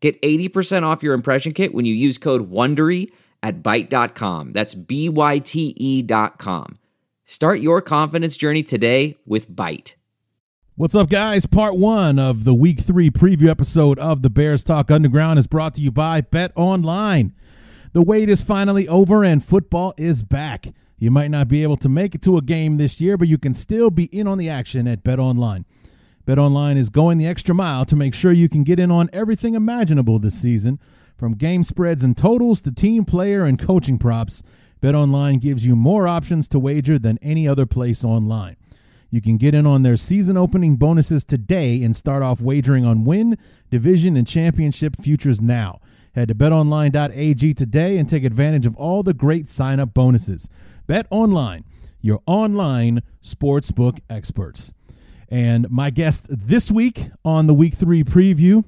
Get 80% off your impression kit when you use code WONDERY at Byte.com. That's B-Y-T-E dot com. Start your confidence journey today with Byte. What's up, guys? Part one of the week three preview episode of the Bears Talk Underground is brought to you by Bet Online. The wait is finally over and football is back. You might not be able to make it to a game this year, but you can still be in on the action at Bet Online. BetOnline is going the extra mile to make sure you can get in on everything imaginable this season, from game spreads and totals to team player and coaching props. BetOnline gives you more options to wager than any other place online. You can get in on their season opening bonuses today and start off wagering on win, division, and championship futures now. Head to betonline.ag today and take advantage of all the great sign up bonuses. Bet Online, your online sportsbook experts. And my guest this week on the week three preview,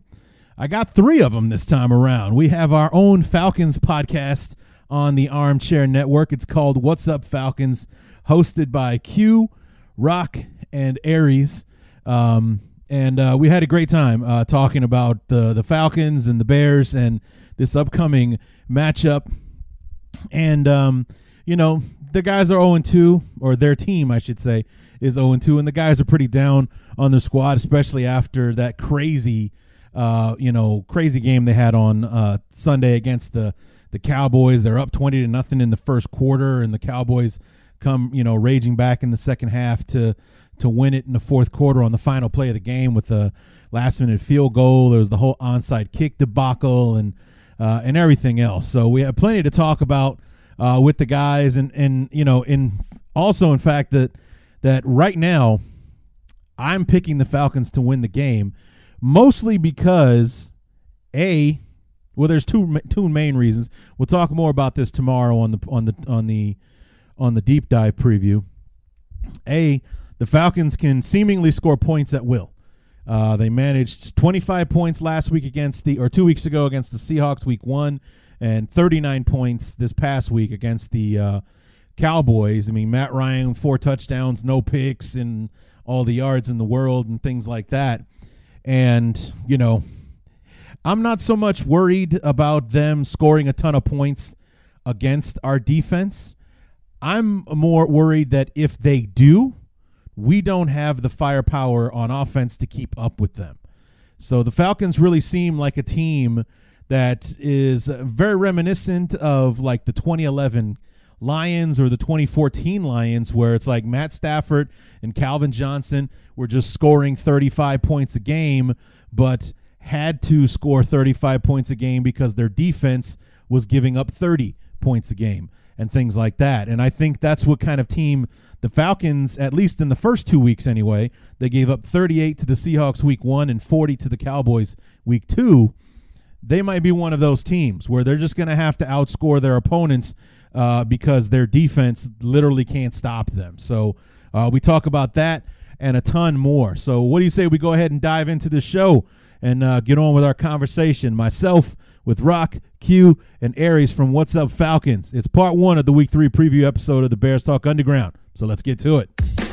I got three of them this time around. We have our own Falcons podcast on the Armchair Network. It's called What's Up Falcons, hosted by Q, Rock, and Aries. Um, and uh, we had a great time uh, talking about the the Falcons and the Bears and this upcoming matchup. And um, you know, the guys are 0 2, or their team, I should say, is 0 2, and the guys are pretty down on the squad, especially after that crazy, uh, you know, crazy game they had on uh, Sunday against the the Cowboys. They're up 20 to nothing in the first quarter, and the Cowboys come, you know, raging back in the second half to to win it in the fourth quarter on the final play of the game with a last minute field goal. There was the whole onside kick debacle and uh, and everything else. So we have plenty to talk about uh, with the guys, and and you know, in also in fact that that right now I'm picking the Falcons to win the game, mostly because a well, there's two two main reasons. We'll talk more about this tomorrow on the on the on the on the deep dive preview. A the Falcons can seemingly score points at will. Uh, they managed 25 points last week against the, or two weeks ago against the Seahawks, week one, and 39 points this past week against the uh, Cowboys. I mean, Matt Ryan, four touchdowns, no picks, and all the yards in the world and things like that. And, you know, I'm not so much worried about them scoring a ton of points against our defense. I'm more worried that if they do, we don't have the firepower on offense to keep up with them. So the Falcons really seem like a team that is very reminiscent of like the 2011 Lions or the 2014 Lions, where it's like Matt Stafford and Calvin Johnson were just scoring 35 points a game, but had to score 35 points a game because their defense was giving up 30 points a game and things like that. And I think that's what kind of team the Falcons, at least in the first two weeks anyway, they gave up 38 to the Seahawks week one and 40 to the Cowboys week two. They might be one of those teams where they're just going to have to outscore their opponents uh, because their defense literally can't stop them. So uh, we talk about that and a ton more. So, what do you say we go ahead and dive into the show and uh, get on with our conversation? Myself with Rock, Q, and Aries from What's Up Falcons. It's part one of the week three preview episode of the Bears Talk Underground. So let's get to it.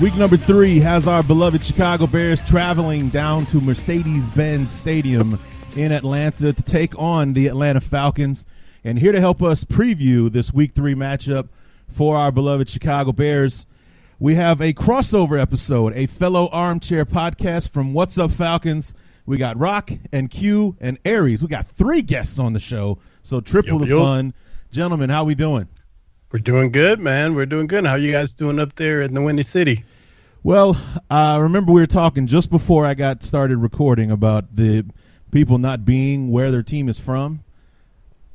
Week number three has our beloved Chicago Bears traveling down to Mercedes Benz Stadium in Atlanta to take on the Atlanta Falcons. And here to help us preview this week three matchup for our beloved Chicago Bears, we have a crossover episode, a fellow armchair podcast from What's Up Falcons we got Rock and Q and Aries. We got three guests on the show, so triple the fun. Gentlemen, how we doing? We're doing good, man. We're doing good. How you guys doing up there in the Windy City? Well, I uh, remember we were talking just before I got started recording about the people not being where their team is from.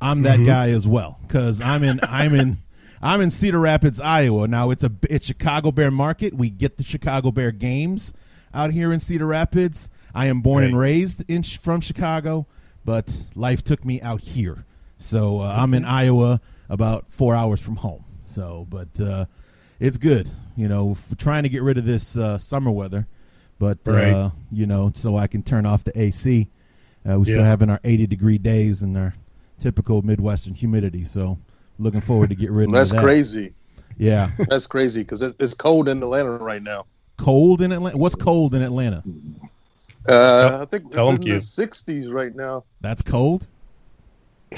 I'm that mm-hmm. guy as well because I'm in I'm in I'm in Cedar Rapids, Iowa. Now it's a it's Chicago Bear Market. We get the Chicago Bear games out here in Cedar Rapids. I am born and raised in from Chicago, but life took me out here. So uh, I'm in Iowa, about four hours from home. So, but uh, it's good. You know, f- trying to get rid of this uh, summer weather, but Right. uh, you know, so I can turn off the AC. Uh, we still Yeah. having our 80 degree days and our typical Midwestern humidity. So, looking forward to get rid of That's that. That's crazy. Yeah, That's crazy because it's cold in Atlanta right now. cold in Atlanta. What's cold in Atlanta? Uh, I think it's Tell 'em, in the 60s right now. That's cold.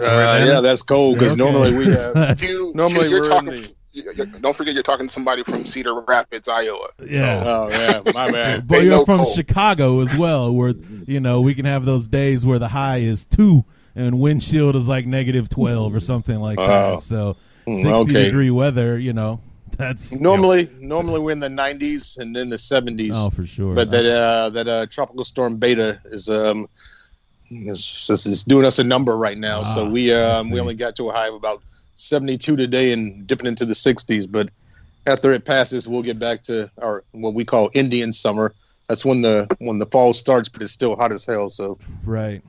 Uh, yeah, that's cold because Okay. normally we have. You, Normally you're we're in talking. the- you- you- don't forget, you're talking to somebody from Cedar Rapids, Iowa. Yeah. Oh yeah, my bad. But They you're know from cold. Chicago as well, where you know we can have those days where the high is two and windshield is like negative twelve or something like Wow. that. So Mm, sixty okay. degree weather, you know, that's Normally, normally we're in the 90s and then the 70s. oh for sure. but that uh, that uh, tropical storm Beta is um is, is, doing us a number right now. so Ah, we um we only got to a high of about 72 today and dipping into the 60s. But after it passes, we'll get back to our what we call Indian summer. That's when the when the fall starts, but it's still hot as hell. So right.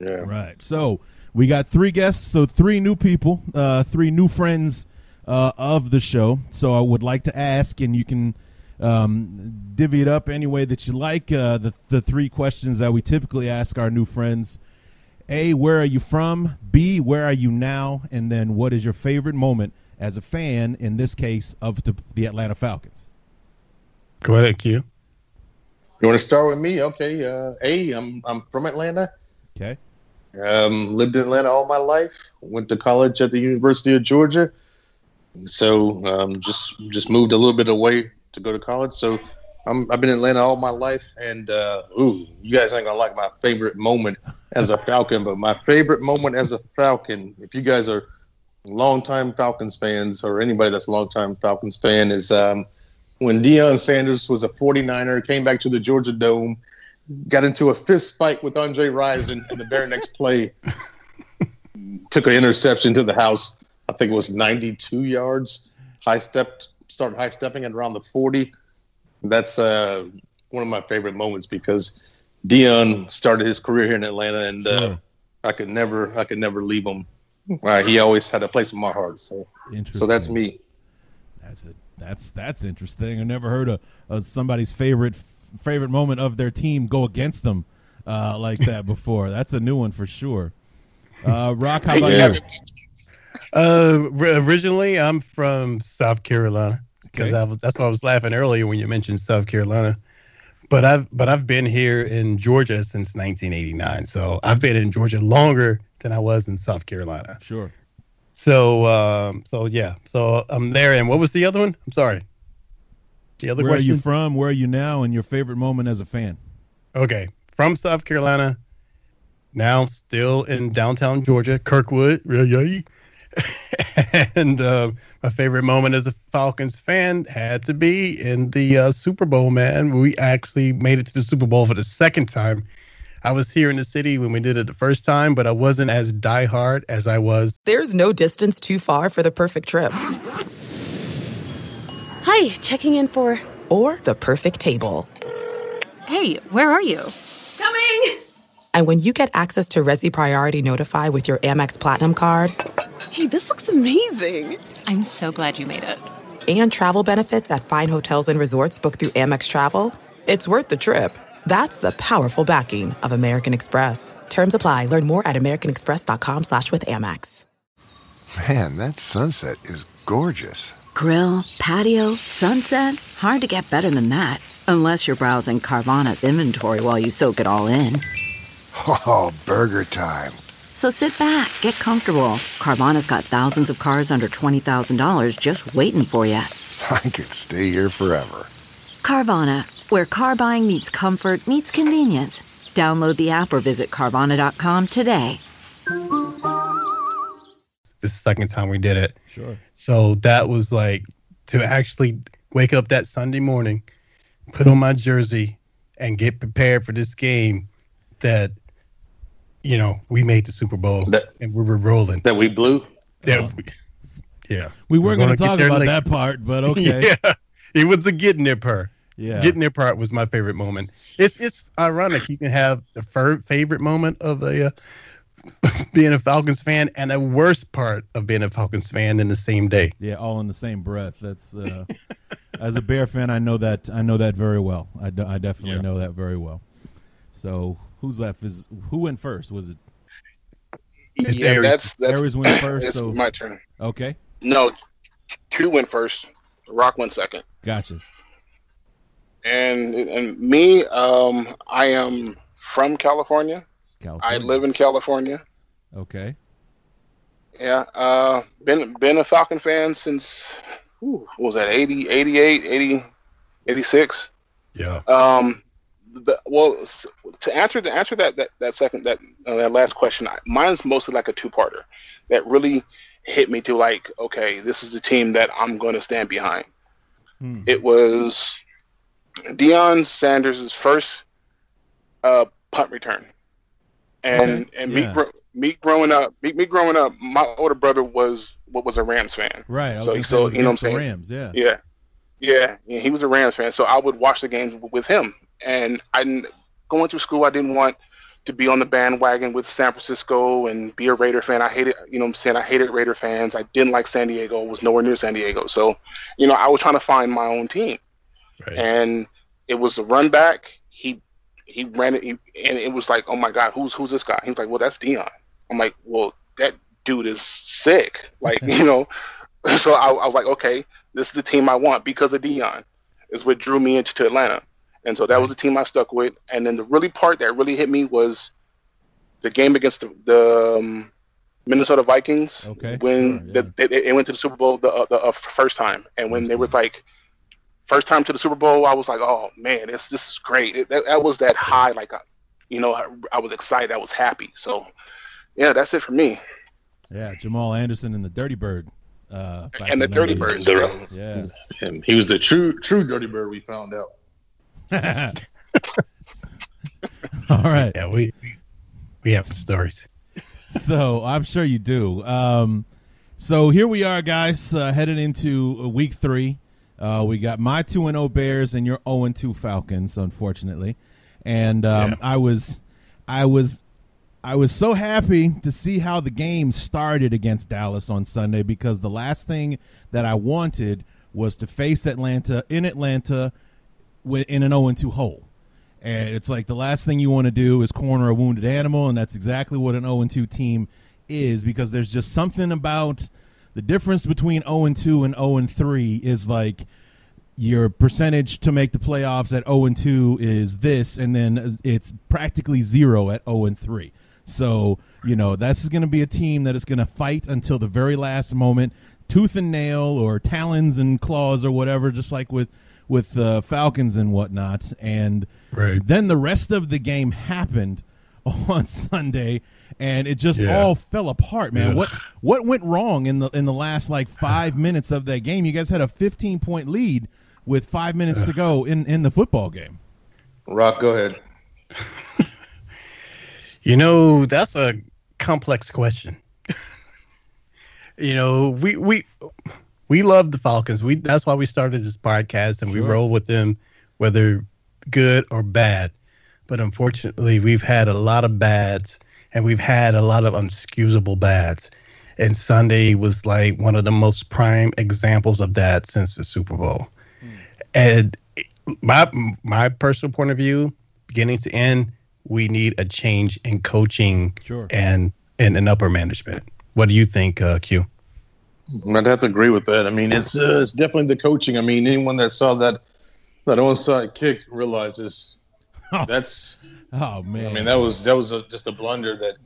yeah, Right. So we got three guests, so three new people, uh, three new friends uh, of the show. So I would like to ask, and you can um, divvy it up any way that you like. Uh, the the three questions that we typically ask our new friends: A, where are you from? B, where are you now? And then, what is your favorite moment as a fan? In this case, of the, the Atlanta Falcons. Go ahead, Q. you want to start with me? Okay. Uh, a, I'm I'm from Atlanta. Okay. Um, lived in Atlanta all my life. Went to college at the University of Georgia. So um, just just moved a little bit away to go to college. So I'm, I've been in Atlanta all my life. And uh, ooh, you guys ain't gonna like my favorite moment as a Falcon, but my favorite moment as a Falcon, if you guys are longtime Falcons fans or anybody that's a longtime Falcons fan, is um, when Deion Sanders was a 49er, came back to the Georgia Dome, got into a fist fight with Andre Rison, and the very next play took an interception to the house. I think it was 92 yards. High stepped, started high stepping at around the 40. That's uh, one of my favorite moments because Deion started his career here in Atlanta, and uh, Sure. I could never, I could never leave him. Uh, he always had a place in my heart. So, so that's me. That's it. That's that's interesting. I never heard of, of somebody's favorite favorite moment of their team go against them uh, like that before. That's a new one for sure. Uh, Rock, how about you? Uh, originally, I'm from South Carolina because Okay. I was. That's why I was laughing earlier when you mentioned South Carolina. But I've but I've been here in Georgia since 1989, so I've been in Georgia longer than I was in South Carolina. Sure. So um, so yeah, so I'm there. And what was the other one? I'm sorry. The other Where are you from? Where are you now? And your favorite moment as a fan? Okay, from South Carolina. Now still in downtown Georgia, Kirkwood. Really? and uh, my favorite moment as a Falcons fan had to be in the uh, Super Bowl. Man, we actually made it to the Super Bowl for the second time. I was here in the city when we did it the first time, but I wasn't as diehard as I was There's no distance too far for the perfect trip Hi, checking in for. or the perfect table. Hey, where are you? Coming! And when you get access to Resy Priority Notify with your Amex Platinum card Hey, this looks amazing! I'm so glad you made it. and travel benefits at fine hotels and resorts booked through Amex Travel, it's worth the trip. That's the powerful backing of American Express. Terms apply. Learn more at americanexpress.com slash with Amex. Man, that sunset is gorgeous. Grill, patio, sunset. Hard to get better than that. Unless you're browsing Carvana's inventory while you soak it all in. Oh, burger time. So sit back, get comfortable. Carvana's got thousands of cars under $20,000 just waiting for you. I could stay here forever. Carvana, where car buying meets comfort, meets convenience. Download the app or visit Carvana.com today. This is the second time we did it. Sure. So that was like to actually wake up that Sunday morning, put on my jersey, and get prepared for this game that, you know, we made the Super Bowl That- and we were rolling. That we blew. Yeah, Yeah, We were going to gonna talk about late. that part, but okay. Yeah, it was the getting there part. Yeah. Getting there part was my favorite moment. It's it's ironic you can have the fir- favorite moment of a uh, being a Falcons fan and a worst part of being a Falcons fan in the same day. Yeah, all in the same breath. That's uh, as a Bear fan, I know that I know that very well. I, I definitely Yeah. know that very well. So who's left? Is who went first? Was it It's yeah, Aries. that's that's Aries went first? So my turn. okay, No, two went first. Rock went second. gotcha. And and me, um, I am from California. California. I live in California. Okay, Yeah, uh, been been a Falcon fan since whew, what was that 80, 88, 80, 86. Yeah. Um, the, well, to answer to answer that that, that second that uh, that last question, I, mine's mostly like a two parter that really hit me to like, okay, this is the team that I'm going to stand behind. Hmm. It was Deion Sanders' first uh, punt return, and Okay, and yeah. me gro- me growing up, me, me growing up, my older brother was what was a Rams fan. right. So- so, you know what I'm saying? Rams. Yeah. Yeah, yeah, yeah. He was a Rams fan, so I would watch the games with him. And I going through school. I didn't want to be on the bandwagon with San Francisco and be a Raider fan. I hated, you know, what I'm saying I hated Raider fans. I didn't like San Diego. Was nowhere near San Diego. So, you know, I was trying to find my own team, Right. and it was the run back. He he ran it, he, and it was like, oh my god, who's who's this guy? He was like, well, that's Deion. I'm like, well, that dude is sick. Like, you know, so I, I was like, okay, this is the team I want because of Deion. Is what drew me into to Atlanta, and so that was the team I stuck with. And then the really part that really hit me was the game against the, the um, Minnesota Vikings Okay, when sure, yeah. the, they, they went to the Super Bowl the, uh, the uh, first time, and when they were like first time to the Super Bowl, I was like, oh man, this this is great. It, that, that was that high, like, uh, you know, I, I was excited, I was happy. So, yeah, that's it for me. Yeah, Jamal Anderson and the Dirty Bird. Uh, And the in Dirty Bird, Yeah. And he was the true true dirty bird. We found out. All right. Yeah, we we, have stories. so I'm sure you do. Um, so here we are, guys, uh, headed into uh, week three. Uh, we got my two and zero Bears and your zero and two Falcons, unfortunately. And um, Yeah. I was, I was, I was so happy to see how the game started against Dallas on Sunday because the last thing that I wanted was to face Atlanta in Atlanta in an 0 2 hole. And it's like the last thing you want to do is corner a wounded animal, and that's exactly what an 0 2 team is because there's just something about the difference between 0 2 and 0 3 is like your percentage to make the playoffs at 0 2 is this, and then it's practically zero at 0 3. So, you know, that's is going to be a team that is going to fight until the very last moment, tooth and nail or talons and claws or whatever, just like with with uh, Falcons and whatnot. And Right. then the rest of the game happened on Sunday, and it just Yeah. all fell apart, man. Ugh. What what went wrong in the in the last like five minutes of that game? You guys had a 15 point lead with five minutes to go in in the football game. Rock, go ahead. You know, that's a complex question. you know, we we we love the Falcons. We that's why we started this podcast and we roll with them whether good or bad. But unfortunately, we've had a lot of bads and we've had a lot of unexcusable bads. And Sunday was like one of the most prime examples of that since the Super Bowl. And my my personal point of view, beginning to end, we need a change in coaching Sure. and and, and upper management. What do you think, uh, Q? I'd have to agree with that. I mean, it's uh, it's definitely the coaching. I mean, anyone that saw that that onside kick realizes Oh. that's. Oh man, I mean, that was that was a, just a blunder that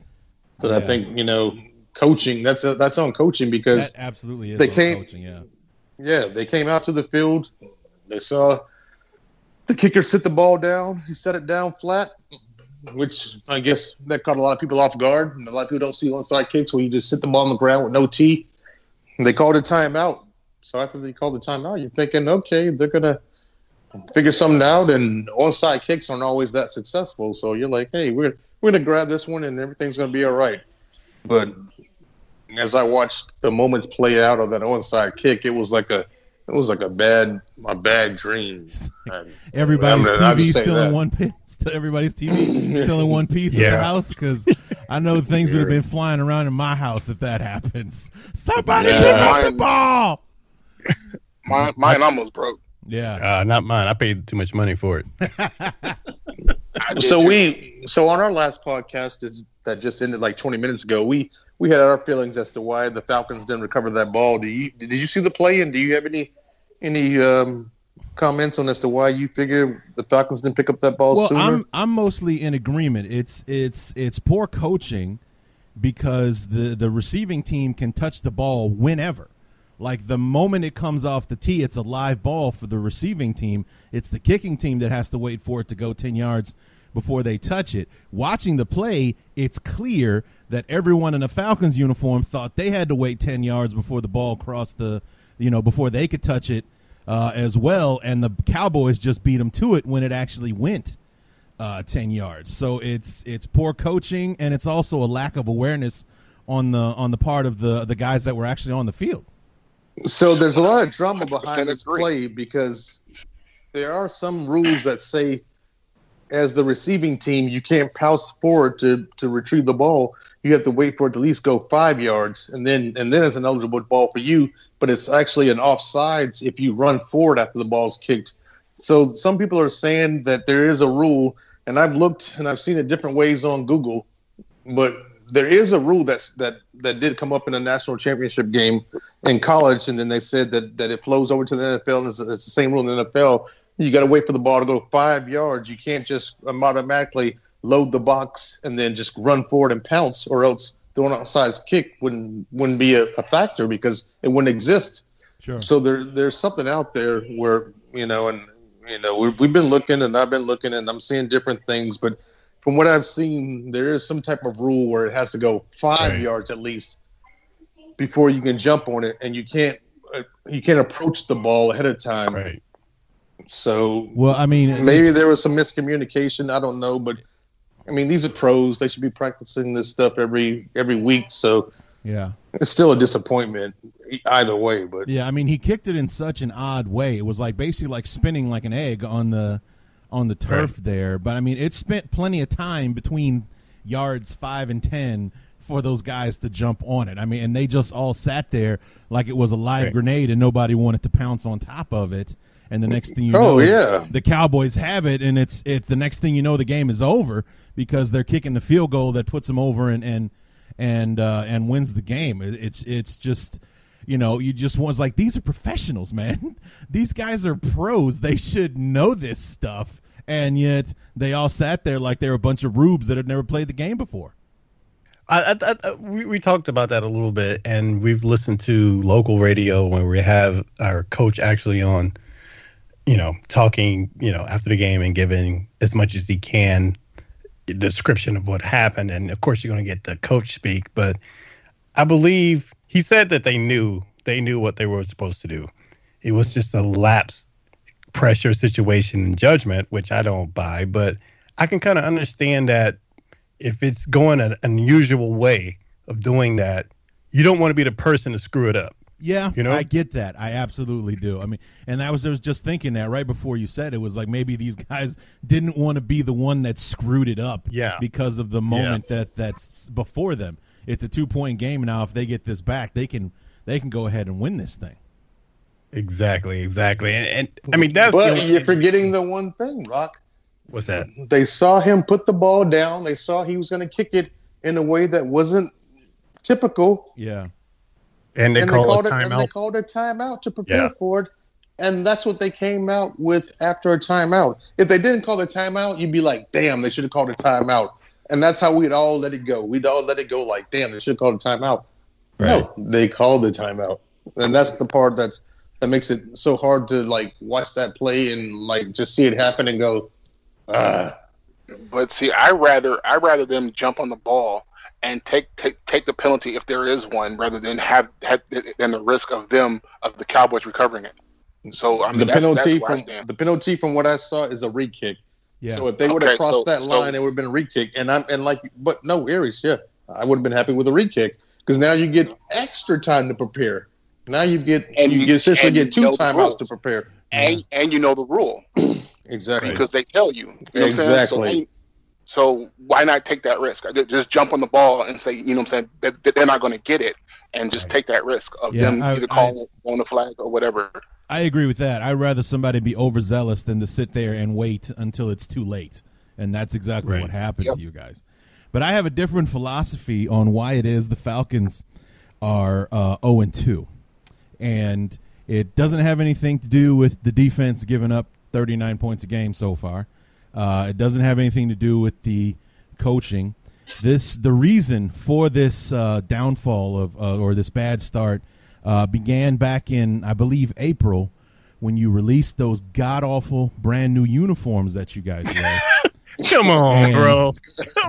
that Yeah. I think you know coaching. That's that's on coaching because that absolutely is they can't- coaching. Yeah, yeah, they came out to the field. They saw the kicker sit the ball down. He set it down flat, which I guess that caught a lot of people off guard. And a lot of people don't see onside kicks where you just sit the ball on the ground with no tee. And they called a timeout. So after they called the timeout, you're thinking, okay, they're gonna figure something out. And onside kicks aren't always that successful. So you're like, hey, we're we're gonna grab this one, and everything's gonna be all right. But as I watched the moments play out of that onside kick, it was like a it was like a bad a bad dream. everybody's I'm TV just say still in one piece. Everybody's TV still in one piece of the house because I know things would have been flying around in my house if that happens. Somebody Yeah. pick up the ball. Mine, mine almost broke. Yeah, Uh, not mine. I paid too much money for it. So too. we so on our last podcast is, that just ended like 20 minutes ago we we had our feelings as to why the falcons didn't recover that ball do you did you see the play and do you have any any um comments on as to why you figure the falcons didn't pick up that ball well, sooner I'm I'm mostly in agreement. It's it's it's poor coaching because the the receiving team can touch the ball whenever. Like the moment it comes off the tee, it's a live ball for the receiving team. It's the kicking team that has to wait for it to go 10 yards before they touch it. Watching the play, it's clear that everyone in a Falcons uniform thought they had to wait 10 yards before the ball crossed the, you know, before they could touch it uh, as well. And the Cowboys just beat them to it when it actually went uh, 10 yards. So it's it's poor coaching and it's also a lack of awareness on the on the part of the the guys that were actually on the field. So there's a lot of drama behind this play because there are some rules that say, as the receiving team, you can't pounce forward to to retrieve the ball. You have to wait for it to at least go five yards, and then and then it's an eligible ball for you. But it's actually an offsides if you run forward after the ball's kicked. So some people are saying that there is a rule, and I've looked and I've seen it different ways on Google, but there is a rule that's that that did come up in a national championship game in college, and then they said that that it flows over to the NFL. And it's, it's the same rule in the NFL. You got to wait for the ball to go five yards. You can't just automatically load the box and then just run forward and pounce, or else throwing outside kick wouldn't wouldn't be a, a factor because it wouldn't exist. Sure. So there there's something out there where you know, and you know, we've, we've been looking, and I've been looking, and I'm seeing different things, but from what I've seen, there is some type of rule where it has to go five Right. yards at least before you can jump on it, and you can't uh, you can't approach the ball ahead of time. Right. So Well, I mean, maybe there was some miscommunication. I don't know, but I mean, these are pros. They should be practicing this stuff every every week. So yeah. it's still a disappointment either way. But Yeah, I mean, he kicked it in such an odd way. It was like basically like spinning like an egg on the on the turf there. But I mean, it spent plenty of time between yards five and ten for those guys to jump on it. I mean, and they just all sat there like it was a live Right. grenade, and nobody wanted to pounce on top of it. And the next thing you oh, know, Oh, yeah. the Cowboys have it, and it's it. The next thing you know, the game is over because they're kicking the field goal that puts them over and and and uh, and wins the game. It's it's just you know you just was like these are professionals, man. these guys are pros. They should know this stuff, and yet they all sat there like they're a bunch of rubes that had never played the game before. I, I, I, we, we talked about that a little bit, and we've listened to local radio when we have our coach actually on, you know, talking, you know, after the game and giving as much as he can description of what happened. And of course, you're going to get the coach speak, but I believe he said that they knew they knew what they were supposed to do. It was just a lapse pressure situation and judgment, which I don't buy, but I can kind of understand that if it's going an unusual way of doing that, you don't want to be the person to screw it up. Yeah, You know? I get that. I absolutely do. I mean, and I was I was just thinking that right before you said it was like maybe these guys didn't want to be the one that screwed it up. Yeah. because of the moment that that's before them. It's a two point game now. If they get this back, they can they can go ahead and win this thing. Exactly, exactly. And, and I mean, that's but only- you're forgetting the one thing, Rock. what's that? They saw him put the ball down. They saw he was going to kick it in a way that wasn't typical, Yeah, And they and they called a it. And they timeout. called a timeout to prepare Yeah. for it. And that's what they came out with after a timeout. If they didn't call the timeout, you'd be like, "Damn, they should have called a timeout." And that's how we'd all let it go. We'd all let it go like, "Damn, they should have called a timeout." No, they called the timeout, and that's the part that's that makes it so hard to like watch that play and like just see it happen and go, ah. But see, I rather I rather them jump on the ball and take take take the penalty if there is one, rather than have, have than the risk of them of the Cowboys recovering it. So I mean, the that's, penalty that's where I from the penalty from what I saw is a re kick. yeah. So if they would have Okay, crossed so- that so- line, it would have been a re kick. And I'm and like, but no, Aries, yeah, I would have been happy with a re kick because now you get extra time to prepare. Now you get And you, you- get essentially and get two know timeouts to prepare. and and you know the rule Exactly. because they tell you. You know what I'm? Exactly. So, so why not take that risk? Just jump on the ball and say, you know what I'm saying, that, that they're not going to get it, and just take that risk of Yeah, them I- either I- calling on the flag or whatever. I agree with that. I'd rather somebody be overzealous than to sit there and wait until it's too late. And that's exactly Right. what happened Yep. to you guys. But I have a different philosophy on why it is the Falcons are uh, 0 and 2. And it doesn't have anything to do with the defense giving up 39 points a game so far. Uh, it doesn't have anything to do with the coaching. This the reason for this uh, downfall of uh, or this bad start uh, began back in I believe April when you released those god awful brand new uniforms that you guys wear. Come on, And bro.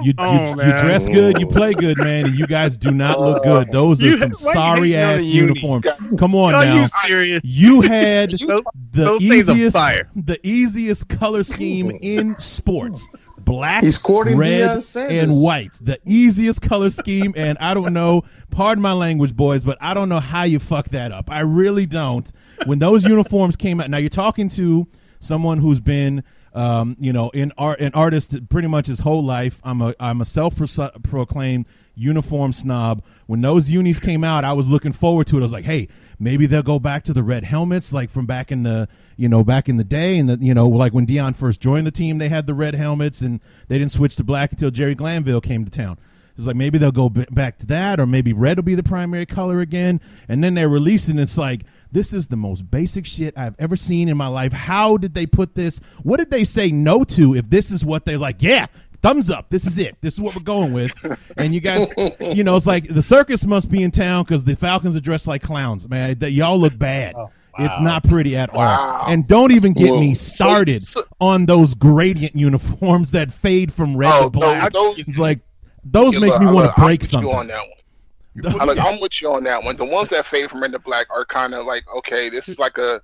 You, you, on, you man. dress good, you play good, man, and you guys do not look oh. good. Those are You- some sorry ass uniforms. Come on Are now. you serious? You had Those- the those easiest, fire. the easiest color scheme in sports: black, He's courting red, and white. The easiest color scheme, and I don't know. Pardon my language, boys, but I don't know how you fuck that up. I really don't. When those uniforms came out, now you're talking to someone who's been. Um, you know, in art, an artist pretty much his whole life. I'm a I'm a self proclaimed uniform snob. When those unis came out, I was looking forward to it. I was like, hey, maybe they'll go back to the red helmets, like from back in the you know back in the day, and the, you know like when Deion first joined the team, they had the red helmets, and they didn't switch to black until Jerry Glanville came to town. It's like maybe they'll go b- back to that, or maybe red will be the primary color again. And then they're releasing. It's like this is the most basic shit I've ever seen in my life. How did they put this? What did they say no to? If this is what they're like, yeah, thumbs up. This is it. This is what we're going with. And you guys, you know, it's like the circus must be in town because the Falcons are dressed like clowns, man. That y'all look bad. Oh, it's not pretty at all. And don't even get Whoa. me So- started so- on those gradient uniforms that fade from red Oh, to black. those- it's like those Yeah, make look, me I- want look, to I'm break with something. You on that one. I like, I'm with you on that one. The ones that fade from red to black are kind of like, okay, this is like a,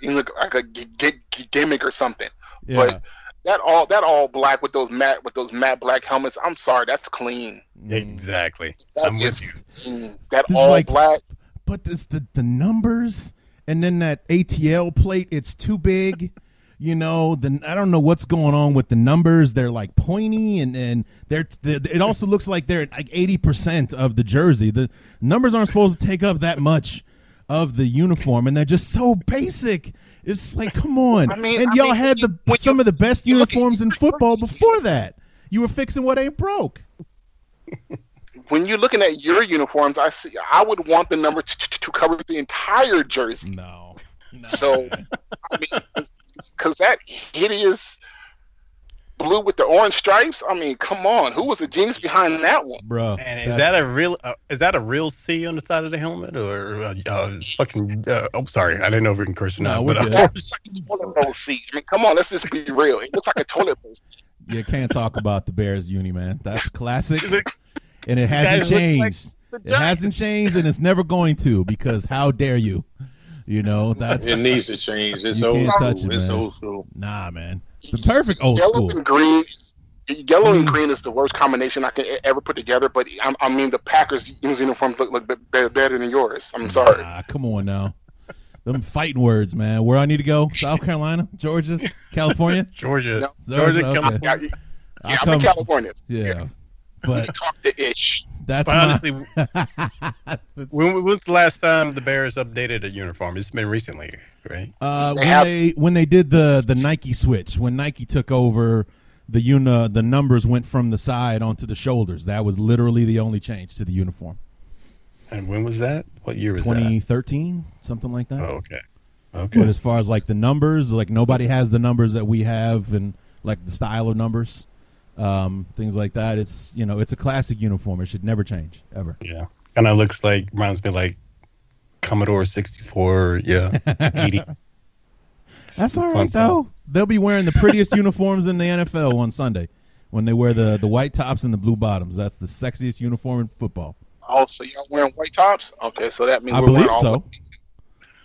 you look like a g- g- gimmick or something. Yeah. But that all that all black with those matte with those matte black helmets. I'm sorry, that's clean. Mm. Exactly. That I'm with you. clean. That This all like- black. but this the the numbers and then that ATL plate it's too big you know the I don't know what's going on with the numbers. They're like pointy and and they're, they it also looks like they're like 80% of the jersey. The numbers aren't supposed to take up that much of the uniform and they're just so basic. It's like come on. I mean- and I y'all mean, had the you- some you- of the best look at- uniforms in football before that. You were fixing what ain't broke. When you're looking at your uniforms, I see. I would want the number to, to, to cover the entire jersey. no, no. So, I mean, because that hideous blue with the orange stripes. I mean, come on, who was the genius behind that one? bro And is that a real? Uh, is that a real C on the side of the helmet, or uh, uh, fucking? Uh, oh, sorry, I didn't know if we can curse or No, not. we're but uh, Toilet bowl seats. I mean, come on, let's just be real. It looks like a toilet bowl. You can't talk about the Bears uni, man. That's classic, and it hasn't look like changed. it hasn't changed, and it's never going to because how dare you? You know that's It needs to change. It's You old school. it, it's man. old school. nah, man. The perfect old yellow school. and green. Yellow and green is the worst combination I can e- ever put together. But I, I mean, the Packers uniforms look, look be- be- better than yours. I'm sorry. Ah, come on now. Them fighting words, man. Where I need to go? South Carolina, Georgia, California. Georgia, No. Georgia, Okay. come Yeah, I'll I'm in come- California. Yeah, but Talk the ish. that's But honestly, when, when was the last time the Bears updated a uniform? It's been recently, right? Uh, They when have- they when they did the the Nike switch, when Nike took over, the uni the numbers went from the side onto the shoulders. That was literally the only change to the uniform. And when was that? What year was 2013, something like that. that? Oh, okay. But Okay. as far as like the numbers, like nobody has the numbers that we have, and like the style of numbers, um, things like that. It's you know it's a classic uniform. It should never change ever. Yeah. Kind of looks like reminds me like Commodore 64. Yeah. 80. That's all right Fun right stuff. though. They'll be wearing the prettiest uniforms in the NFL on Sunday when they wear the the white tops and the blue bottoms. That's the sexiest uniform in football. Oh, so y'all wearing white tops? Okay, so that means I we're believe all so. black.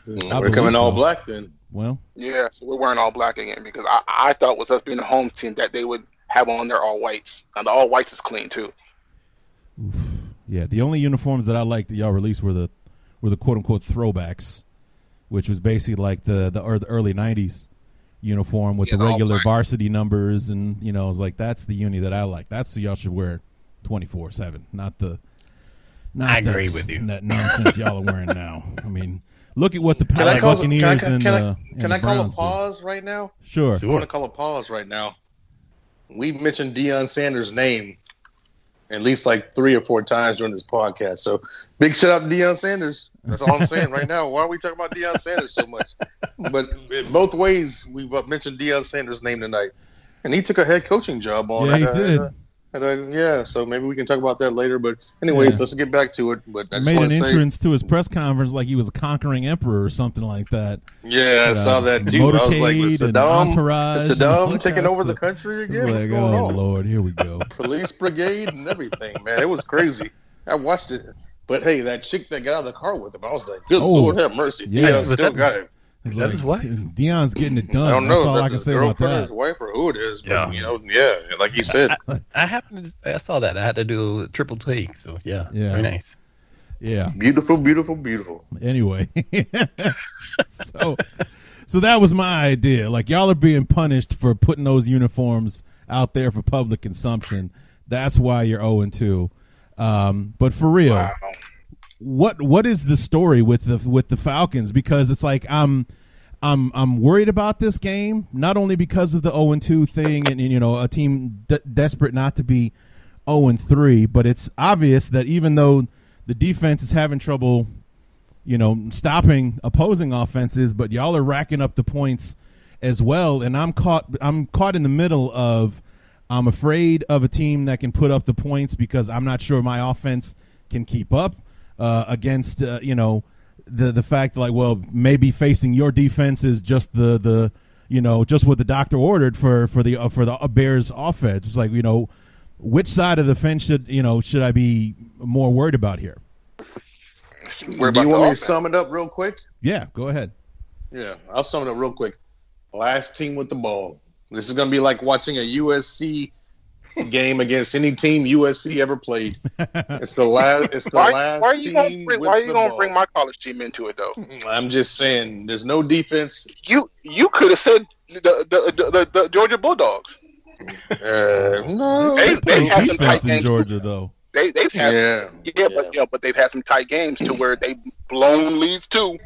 Mm, I We're coming believe all black then. Well, Yeah, so we're wearing all black again because I, I thought with us being a home team that they would have on their all whites. Now the all whites is clean too. Yeah, the only uniforms that I liked that y'all released were the were the quote unquote throwbacks, which was basically like the the, or the early '90s uniform with Yeah, the regular varsity numbers, and you know, I was like, that's the uni that I like. That's the y'all should wear twenty four seven, not the. Not I agree with you. That nonsense y'all are wearing now. I mean, look at what the Can I call, can Buccaneers I, and can I, uh, can I call a Browns do. pause right now? Sure. You want to call a pause right now. We mentioned Deion Sanders' name at least like three or four times during this podcast. So big shout out to Deion Sanders. That's all I'm saying right now. Why are we talking about Deion Sanders so much? But in both ways, we've mentioned Deion Sanders' name tonight, and he took a head coaching job on. Yeah, he uh, did. And, yeah, so maybe we can talk about that later. But anyways, Yeah. let's get back to it. But I Made an say, entrance to his press conference like he was a conquering emperor or something like that. yeah, I Uh, saw that too. I was like, Saddam, is Saddam taking over the country again? What's like, going oh on? Lord, here we go. police brigade and everything, man. It was crazy. I watched it. But hey, that chick that got out of the car with him, I was like, good Oh, Lord have mercy. yeah. Was still got it. It's Is that like his wife? Deion's getting it done. I don't know. That's all if I can his say about girlfriend, that. his wife, or who it is. But, Yeah. you know, yeah, like he said. I happened to, I saw that. I had to do a triple take. So yeah, Yeah. very nice. Yeah. beautiful, beautiful, beautiful. Anyway, so so that was my idea. Like y'all are being punished for putting those uniforms out there for public consumption. That's why you're 0 and 2. Um, but for real, Wow. What what is the story with the with the Falcons? Because it's like I'm I'm I'm worried about this game not only because of the 0 and 2 thing and, and, you know a team de- desperate not to be 0 and 3, but it's obvious that even though the defense is having trouble, you know, stopping opposing offenses, but y'all are racking up the points as well. And I'm caught I'm caught in the middle of I'm afraid of a team that can put up the points because I'm not sure my offense can keep up uh, against uh, you know the the fact like well maybe facing your defense is just the the you know just what the doctor ordered for for the uh, for the Bears offense. It's like you know which side of the fence should you know should I be more worried about here? Worry Do about you the want me to sum it up real quick? Yeah, go ahead. Yeah, I'll sum it up real quick. Last team with the ball. This is going to be like watching a USC game against any team USC ever played. It's the last. It's the Why, last why are you team gonna bring, why are you gonna bring my college team into it though? I'm just saying, there's no defense. You you could have said the the, the the the Georgia Bulldogs. Uh, no, They- they had some defense tight in games. Georgia though. They they've had yeah, yeah, but yeah, but they've had some tight games to where they've blown leads too.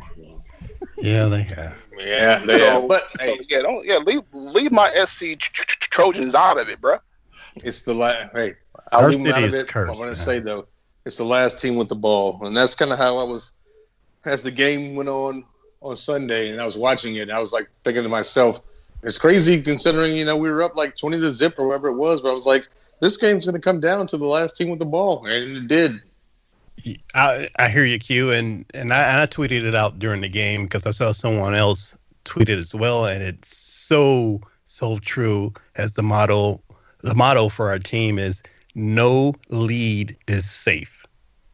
Yeah, they have. yeah, they So, are. But so hey, yeah, don't yeah leave leave my SC Tr- Tr- Tr- Trojans out of it, bruh. It's the last. Hey, I'll Our leave them out of it. Cursed, I want gonna say though, it's the last team with the ball, and that's kind of how I was as the game went on on Sunday, and I was watching it. I was like thinking to myself, it's crazy considering you know we were up like 20 to zip or whatever it was, but I was like, this game's going to come down to the last team with the ball, and it did. I, I hear you, Q, and and I, I tweeted it out during the game because I saw someone else tweet it as well, and it's so so true. As the motto, the motto for our team is "No lead is safe,"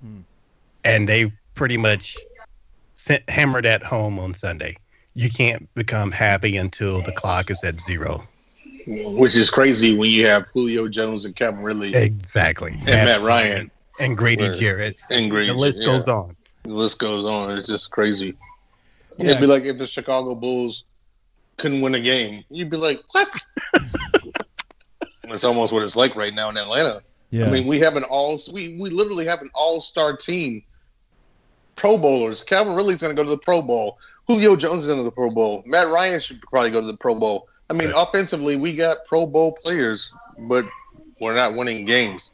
hmm. and they pretty much sent, hammered that home on Sunday. You can't become happy until the clock is at zero. Which is crazy when you have Julio Jones and Calvin Ridley Exactly, and Matt Ryan and Grady Where- Jarrett. and Green. The list yeah. goes on. The list goes on. It's just crazy. Yeah. It'd be like if the Chicago Bulls couldn't win a game. You'd be like, what? That's almost what it's like right now in Atlanta. Yeah. I mean, we have an all we we literally have an all star team. Pro bowlers. Calvin Ridley's going to go to the Pro Bowl. Julio Jones is going to the Pro Bowl. Matt Ryan should probably go to the Pro Bowl. I mean, Right. offensively, we got Pro Bowl players, but we're not winning games.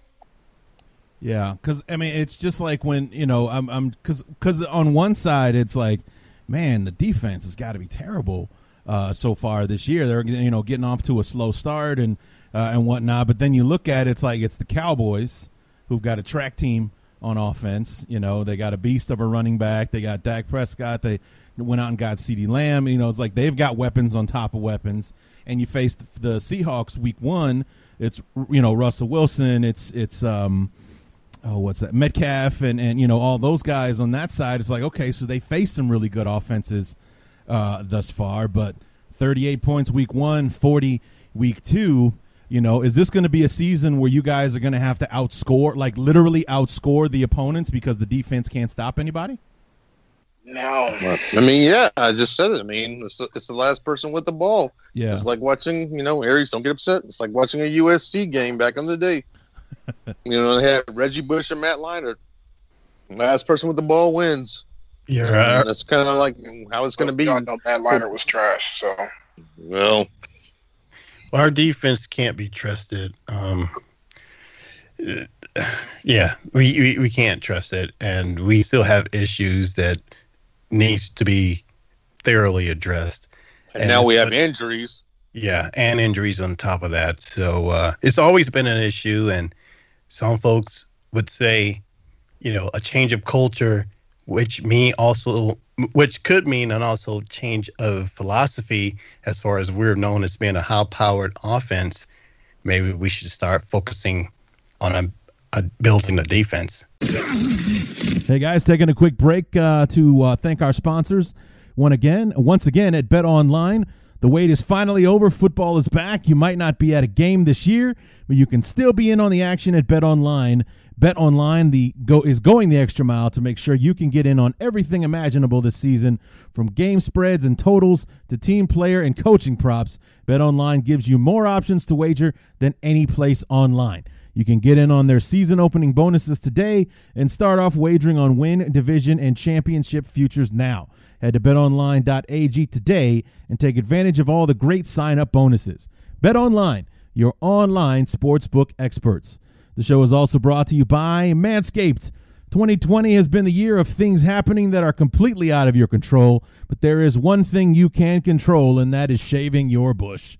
Yeah, because I mean, it's just like when you know, I'm, I'm, because, because on one side, it's like, man, the defense has got to be terrible uh, so far this year. They're you know getting off to a slow start and uh, and whatnot. But then you look at it, it's like it's the Cowboys who've got a track team on offense. You know, they got a beast of a running back. They got Dak Prescott. They went out and got CeeDee Lamb. You know, it's like they've got weapons on top of weapons. And you face the, the Seahawks week one. It's you know Russell Wilson. It's it's um oh, what's that? Metcalf and and you know all those guys on that side. It's like okay, so they faced some really good offenses uh, thus far, but 38 points week one, 40 week two. You know, is this going to be a season where you guys are going to have to outscore, like literally outscore the opponents because the defense can't stop anybody? No. I mean, yeah, I just said it. I mean, it's, it's the last person with the ball. Yeah. It's like watching, you know, Aries, don't get upset. It's like watching a USC game back in the day. you know, they had Reggie Bush and Matt Leinart. Last person with the ball wins. Yeah, And right. that's kind of like how it's going to be. Y'all know Matt Liner was trash, so Well, Well, our defense can't be trusted. Um, yeah, we, we we can't trust it, and we still have issues that needs to be thoroughly addressed. and now we have injuries. Yeah, and injuries on top of that. So uh, it's always been an issue, and some folks would say, you know, a change of culture, which me also, which could mean an also change of philosophy as far as we're known as being a high-powered offense. Maybe we should start focusing on a, a building a defense. Hey guys, taking a quick break uh, to uh, thank our sponsors. One again, once again at Bet Online. The wait is finally over. Football is back. You might not be at a game this year, but you can still be in on the action at Bet Online. Bet Online the go is going the extra mile to make sure you can get in on everything imaginable this season, from game spreads and totals to team player and coaching props. Bet Online gives you more options to wager than any place online. You can get in on their season opening bonuses today and start off wagering on win, division, and championship futures now. Head to betonline.ag today and take advantage of all the great sign up bonuses. BetOnline, your online sportsbook experts. The show is also brought to you by Manscaped. 2020 has been the year of things happening that are completely out of your control, but there is one thing you can control, and that is shaving your bush.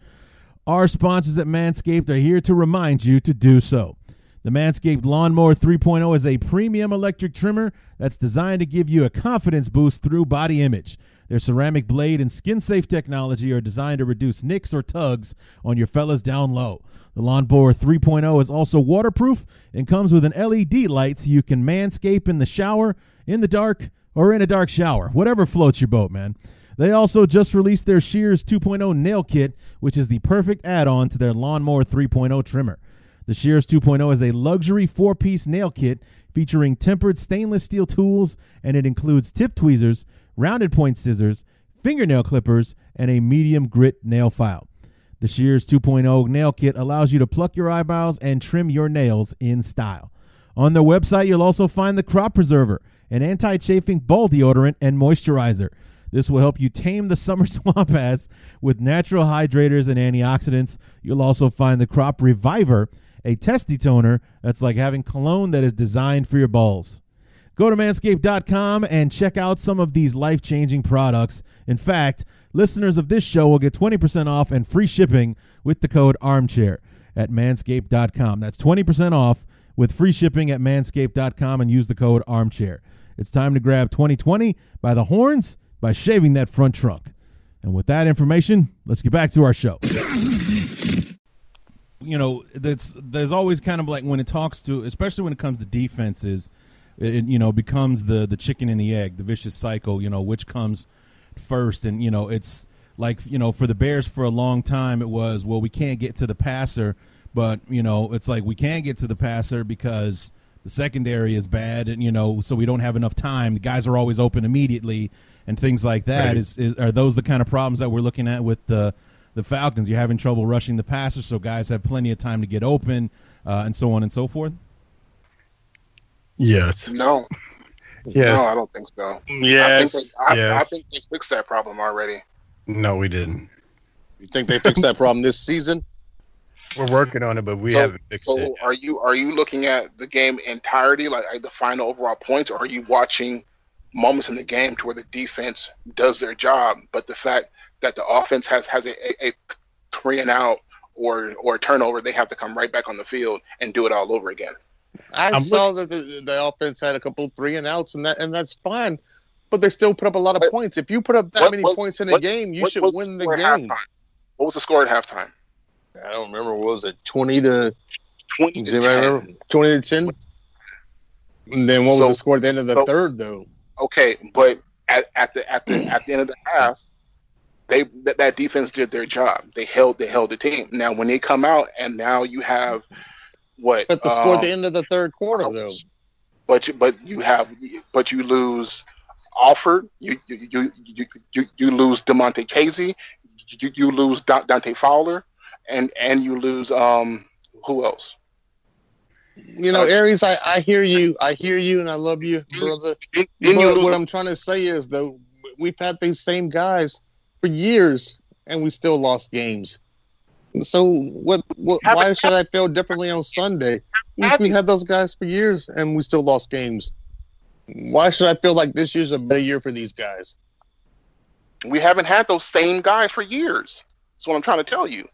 Our sponsors at Manscaped are here to remind you to do so. The Manscaped Lawnmower 3.0 is a premium electric trimmer that's designed to give you a confidence boost through body image. Their ceramic blade and skin safe technology are designed to reduce nicks or tugs on your fellas down low. The Lawnmower 3.0 is also waterproof and comes with an LED light so you can manscape in the shower, in the dark, or in a dark shower, whatever floats your boat, man. They also just released their Shears 2.0 nail kit, which is the perfect add on to their Lawnmower 3.0 trimmer. The Shears 2.0 is a luxury four piece nail kit featuring tempered stainless steel tools, and it includes tip tweezers, rounded point scissors, fingernail clippers, and a medium grit nail file. The Shears 2.0 nail kit allows you to pluck your eyebrows and trim your nails in style. On their website, you'll also find the Crop Preserver, an anti chafing ball deodorant and moisturizer. This will help you tame the summer swamp ass with natural hydrators and antioxidants. You'll also find the Crop Reviver, a testy toner that's like having cologne that is designed for your balls. Go to manscaped.com and check out some of these life changing products. In fact, listeners of this show will get 20% off and free shipping with the code armchair at manscaped.com. That's 20% off with free shipping at manscaped.com and use the code armchair. It's time to grab 2020 by the horns by shaving that front trunk. And with that information, let's get back to our show. you know, that's there's always kind of like when it talks to, especially when it comes to defenses, it, it, you know becomes the the chicken and the egg, the vicious cycle. You know, which comes first, and you know it's like you know for the Bears for a long time it was well we can't get to the passer, but you know it's like we can't get to the passer because the secondary is bad, and you know so we don't have enough time. The guys are always open immediately, and things like that. Right. Is, is are those the kind of problems that we're looking at with the the Falcons? You're having trouble rushing the passer, so guys have plenty of time to get open, uh, and so on and so forth. Yes. no, Yes. no, I don't think so. Yes. I think they, I, I think they fixed that problem already. No, we didn't. You think they fixed that problem this season? We're working on it, but we so, haven't fixed so it. are you are you looking at the game entirety, like, like the final overall points, or are you watching moments in the game to where the defense does their job, but the fact that the offense has has a, a, a three and out or or a turnover, they have to come right back on the field and do it all over again. I I'm saw that the, the offense had a couple three and outs, and that and that's fine. But they still put up a lot of But- points. If you put up that What many was- points in a what- game, you What should win the score game. halftime? What was the score at halftime? I don't remember. What was it? Twenty to Twenty to does anybody 10. remember? Twenty to ten. And then what was So- the score at the end of the so- third, though? Okay, but at, at the at the at the end of the half, they that, that defense did their job. They held they held the team. Now when they come out and now you have what? But the score at the um, end of the third quarter, though. but you, but you have but you lose Alford, you you you you, you, you lose Damontae Kazee, you, you lose Dante Fowler, and and you lose um who else? You know, Aries, I, I hear you. I hear you, and I love you, brother. But what I'm trying to say is, though, we've had these same guys for years, and we still lost games. So what? what why should I feel differently on Sunday? We, we had those guys for years, and we still lost games. Why should I feel like this year's a better year for these guys? we haven't had those same guys for years. That's what I'm trying to tell you.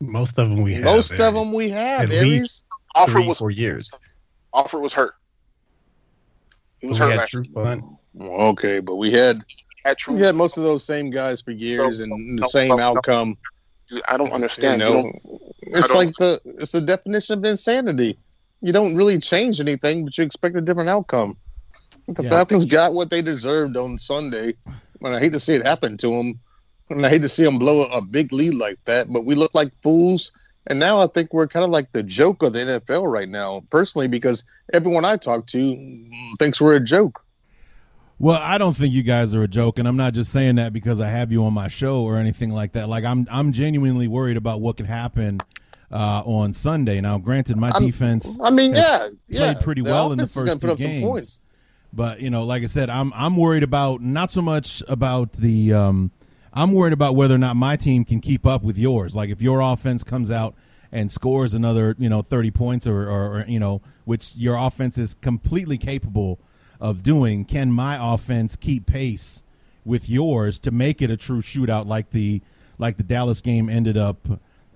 Most of them we have, Most Aries. of them we have. At Aries. least Alfred three, was four years. Alfred was hurt. He was We hurt had last year. Okay, but we had Had we had most of those same guys for years, So- and so- the same so- so- outcome. Dude, I don't understand. You You know, don't- it's don't- like the it's the definition of insanity. You don't really change anything, but you expect a different outcome. The Yeah. Falcons got what they deserved on Sunday, and I hate to see it happen to them, and I hate to see them blow a, a big lead like that. But we look like fools, and now I think we're kind of like the joke of the NFL right now, personally, because everyone I talk to thinks we're a joke. Well, I don't think you guys are a joke, and I'm not just saying that because I have you on my show or anything like that. Like I'm, I'm genuinely worried about what could happen uh, on Sunday. Now, granted, my I'm- defense, I mean, yeah, yeah, played pretty the well in the offense is gonna first two games. But you know, like I said, I'm, I'm worried about not so much about the, um, I'm worried about whether or not my team can keep up with yours. Like if your offense comes out and scores another, you know, 30 points or, or, or you know, which your offense is completely capable of doing, can my offense keep pace with yours to make it a true shootout like the like the Dallas game ended up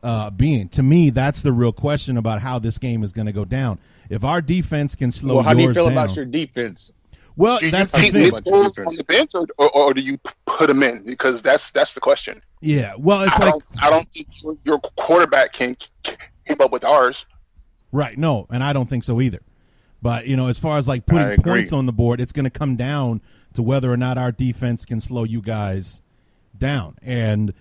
uh, being? To me, that's the real question about how this game is going to go down. If our defense can slow Well, how do you feel down, about your defense? well, Do you that's the thing. On the bench, or, or, or do you put him in? Because that's that's the question. Yeah, well, it's I like don't I don't think your quarterback can keep up with ours. Right. No, and I don't think so either. But you know, as far as like putting points on the board, it's going to come down to whether or not our defense can slow you guys down, and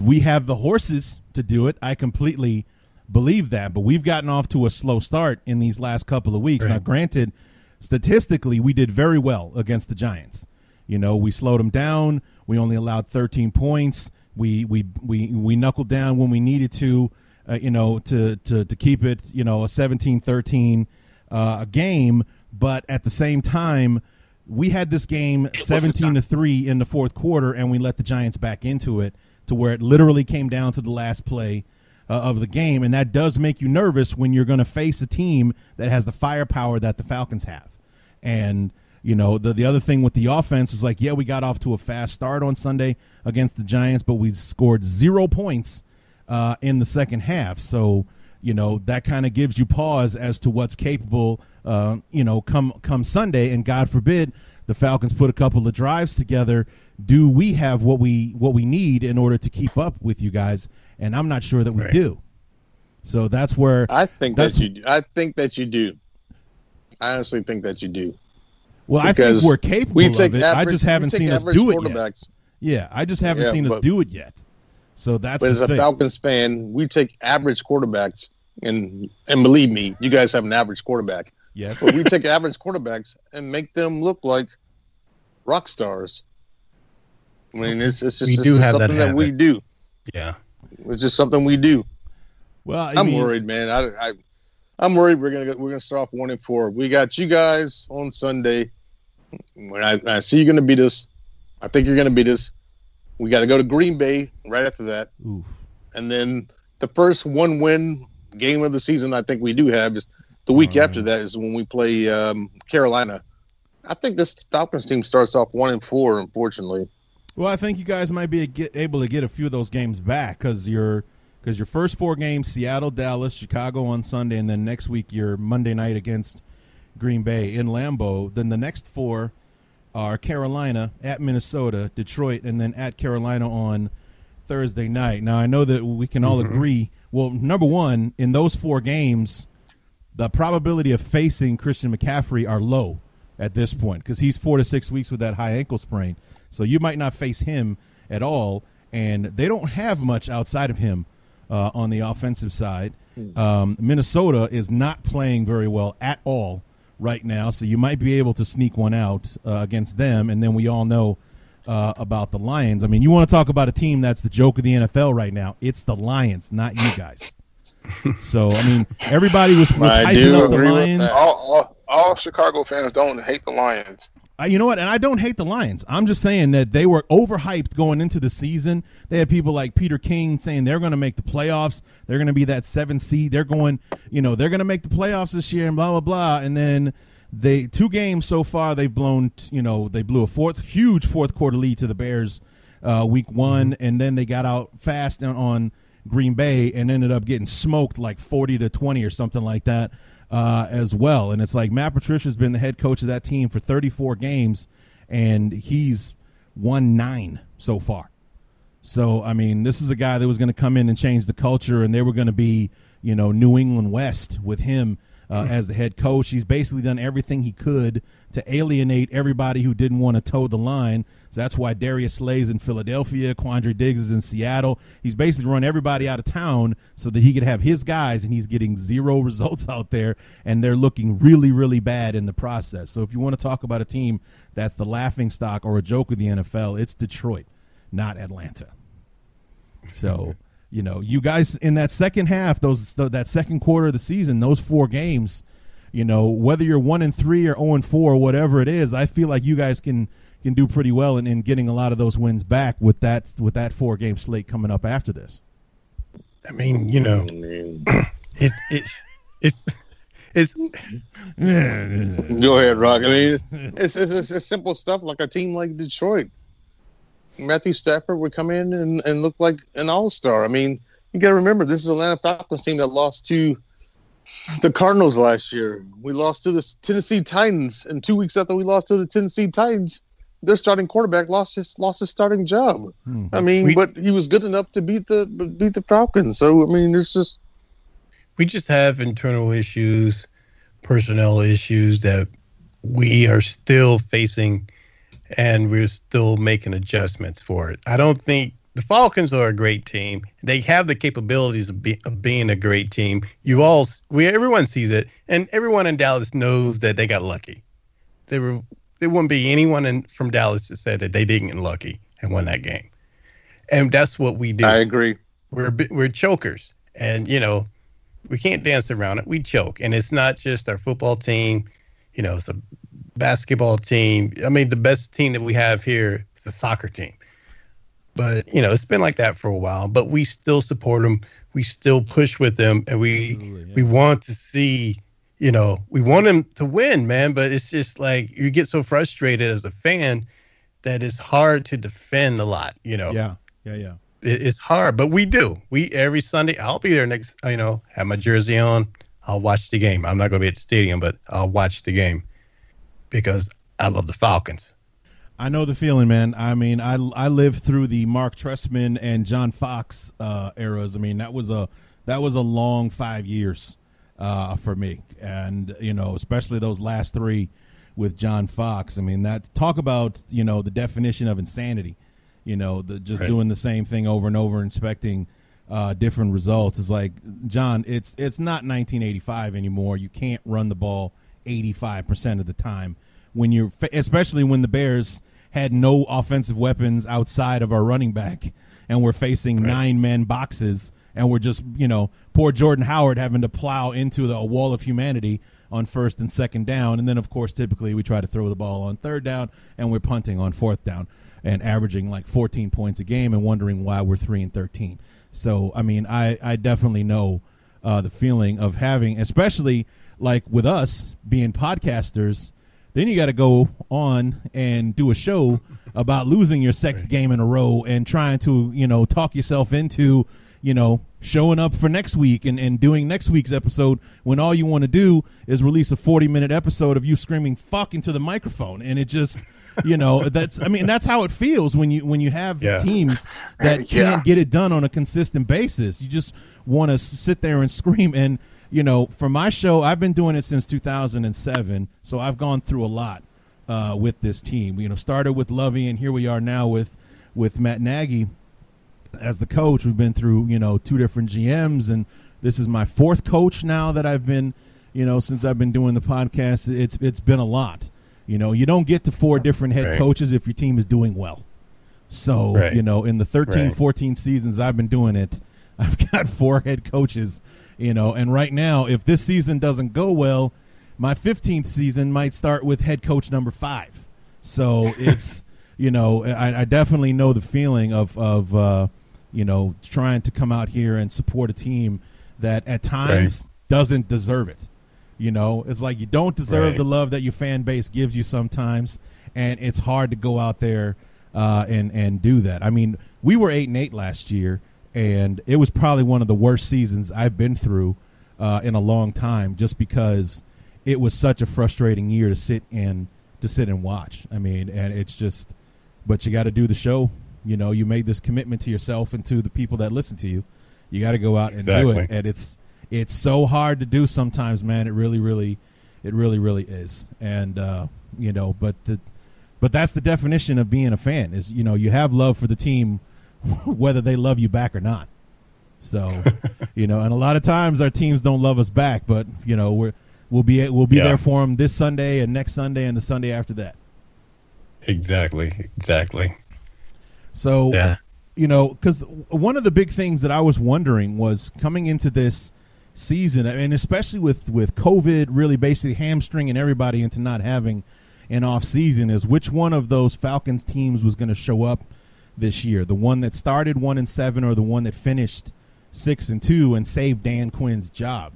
we have the horses to do it. I completely believe that, but we've gotten off to a slow start in these last couple of weeks. Now, granted, statistically, we did very well against the Giants. You know, we slowed them down. We only allowed 13 points. We we we we knuckled down when we needed to. Uh, you know, to to to keep it. You know, a 17-13 uh, a game. But at the same time, we had this game 17 to three in the fourth quarter, and we let the Giants back into it to where it literally came down to the last play uh, of the game, and that does make you nervous when you're going to face a team that has the firepower that the Falcons have. And you know, the the other thing with the offense is like, yeah, we got off to a fast start on Sunday against the Giants, but we scored zero points uh, in the second half. So you know that kind of gives you pause as to what's capable. Uh, you know, come come Sunday, and God forbid the Falcons put a couple of drives together. Do we have what we what we need in order to keep up with you guys? And I'm not sure that we do. So that's where I think that you. do. I think that you do. I honestly think that you do. Well, I think we're capable we of take it. I just haven't seen us do it yet. Yeah, I just haven't Yeah, seen us but- do it yet. So that's But the as a thing. Falcons fan, we take average quarterbacks, and and believe me, you guys have an average quarterback. Yes. But we take average quarterbacks and make them look like rock stars. I mean, it's it's just, We it's do just have something that, we do. Yeah. It's just something we do. Well, I I'm mean- worried, man. I, I I'm worried we're gonna go, we're gonna start off one and four. We got you guys on Sunday. When I, I see you're gonna beat us, I think you're gonna beat us. We got to go to Green Bay right after that, Oof. and then the first one win game of the season I think we do have is the week after that is when we play um, Carolina. I think this Falcons team starts off one and four. Unfortunately, Well, I think you guys might be able to get a few of those games back because your because your first four games: Seattle, Dallas, Chicago on Sunday, and then next week your Monday night against Green Bay in Lambeau. Then the next four are Carolina at Minnesota, Detroit, and then at Carolina on Thursday night. Now I know that we can all agree. Well, number one, in those four games, the probability of facing Christian McCaffrey are low at this point because he's four to six weeks with that high ankle sprain. So you might not face him at all. and they don't have much outside of him uh, on the offensive side. Um, Minnesota is not playing very well at all right now, so you might be able to sneak one out uh, against them. And then we all know uh, about the Lions. I mean, you want to talk about a team that's the joke of the NFL right now? It's the Lions, not you guys. so I mean, everybody was, was hyping up the Lions. All, all, all Chicago fans don't hate the Lions. Uh, you know what? And I don't hate the Lions. I'm just saying that they were overhyped going into the season. They had people like Peter King saying they're going to make the playoffs. They're going to be that seven seed. They're going, you know, they're going to make the playoffs this year and blah blah blah. And then they two games so far they've blown. You know, they blew a fourth huge fourth quarter lead to the Bears uh, week one, and then they got out fast on, on Green Bay and ended up getting smoked like forty to twenty or something like that uh, as well. And it's like Matt Patricia's been the head coach of that team for 34 games, and he's won nine so far. So I mean, this is a guy that was going to come in and change the culture, and they were going to be, you know, New England West with him uh, as the head coach. He's basically done everything he could to alienate everybody who didn't want to toe the line. So that's why Darius Slay's in Philadelphia, Quandre Diggs is in Seattle. He's basically run everybody out of town so that he could have his guys, and he's getting zero results out there, and they're looking really, really bad in the process. So if you want to talk about a team that's the laughing stock or a joke of the NFL, it's Detroit, not Atlanta. So you know, you guys in that second half, those th- that second quarter of the season, those four games, you know, whether you're one and three or zero and four, whatever it is, I feel like you guys can can do pretty well in, in getting a lot of those wins back with that with that four game slate coming up after this. I mean, you know, it it it's it's Go ahead, Rock. I mean, it's, it's, it's, it's simple stuff like a team like Detroit. Matthew Stafford would come in and, and look like an all star. I mean, you got to remember, this is Atlanta Falcons team that lost to the Cardinals last year. We lost to the Tennessee Titans, and two weeks after we lost to the Tennessee Titans, their starting quarterback lost his lost his starting job. Hmm. I mean, We- but he was good enough to beat the beat the Falcons. So I mean, it's just we just have internal issues, personnel issues that we are still facing and we're still making adjustments for it. I don't think the Falcons are a great team. They have the capabilities of, be, of being a great team. You all, we everyone sees it, and everyone in Dallas knows that they got lucky. They were there wouldn't be anyone in, from Dallas that said that they didn't get lucky and won that game, and that's what we do. I agree. We're we're chokers, and you know we can't dance around it. We choke, and it's not just our football team. You know, it's a basketball team. I mean, the best team that we have here is a soccer team. But you know, it's been like that for a while. But we still support them. We still push with them, and we we want to see. You know, we want them to win, man. But it's just like you get so frustrated as a fan that it's hard to defend a lot. You know, Yeah, yeah, yeah. it, it's hard, but we do. We every Sunday. I'll be there next. You know, have my jersey on. I'll watch the game. I'm not going to be at the stadium, but I'll watch the game because I love the Falcons. I know the feeling, man. I mean, I I lived through the Mark Trestman and John Fox uh, eras. I mean, that was a that was a long five years uh, for me, and you know, especially those last three with John Fox. I mean, that talk about you know the definition of insanity. You know, the just Right. doing the same thing over and over, expecting uh, different results. It's like John. It's it's not 1985 anymore. You can't run the ball 85 percent of the time when you're, especially when the Bears had no offensive weapons outside of our running back, and we're facing nine man boxes, and we're just you know poor Jordan Howard having to plow into the a wall of humanity on first and second down, and then of course typically we try to throw the ball on third down, and we're punting on fourth down and averaging like 14 points a game and wondering why we're 3 and 13. So, I mean, I, I definitely know uh, the feeling of having, especially like with us being podcasters, then you got to go on and do a show about losing your sixth game in a row and trying to, you know, talk yourself into, you know, showing up for next week and, and doing next week's episode when all you want to do is release a 40 minute episode of you screaming fuck into the microphone. And it just, you know, that's, I mean, that's how it feels when you, when you have Yeah. teams that Yeah. can't get it done on a consistent basis. You just want to sit there and scream. And, you know, for my show, I've been doing it since 2007. So I've gone through a lot uh, with this team. You know, started with Lovie, and here we are now with with Matt Nagy. as the coach, we've been through you know two different GMs, and this is my fourth coach now that I've been, you know, since I've been doing the podcast. It's it's been a lot. You know, you don't get to four different head Right. coaches if your team is doing well. So, Right. you know, in the 13, Right. 14 seasons I've been doing it, I've got four head coaches, you know, and right now, if this season doesn't go well, my 15th season might start with head coach number five. So it's, you know, I, I definitely know the feeling of, of uh, you know, trying to come out here and support a team that at times doesn't deserve it. You know, it's like you don't deserve Right. the love that your fan base gives you sometimes, and it's hard to go out there uh, and and do that. I mean, we were eight and eight last year, and it was probably one of the worst seasons I've been through uh, in a long time, just because it was such a frustrating year to sit and to sit and watch. I mean, and it's just, but you got to do the show. You know, you made this commitment to yourself and to the people that listen to you. You got to go out and do it, and it's it's so hard to do sometimes, man. It really, really, it really, really is. And uh, you know, but the but that's the definition of being a fan is you know you have love for the team, whether they love you back or not. So, you know, and a lot of times our teams don't love us back, but you know we're we'll be we'll be Yeah. there for them this Sunday and next Sunday and the Sunday after that. Exactly. Exactly. So Yeah. you know, because one of the big things that I was wondering was coming into this season, and especially with with COVID really basically hamstringing everybody into not having an off season, is which one of those Falcons teams was going to show up this year? The one that started one and seven, or the one that finished six and two and saved Dan Quinn's job?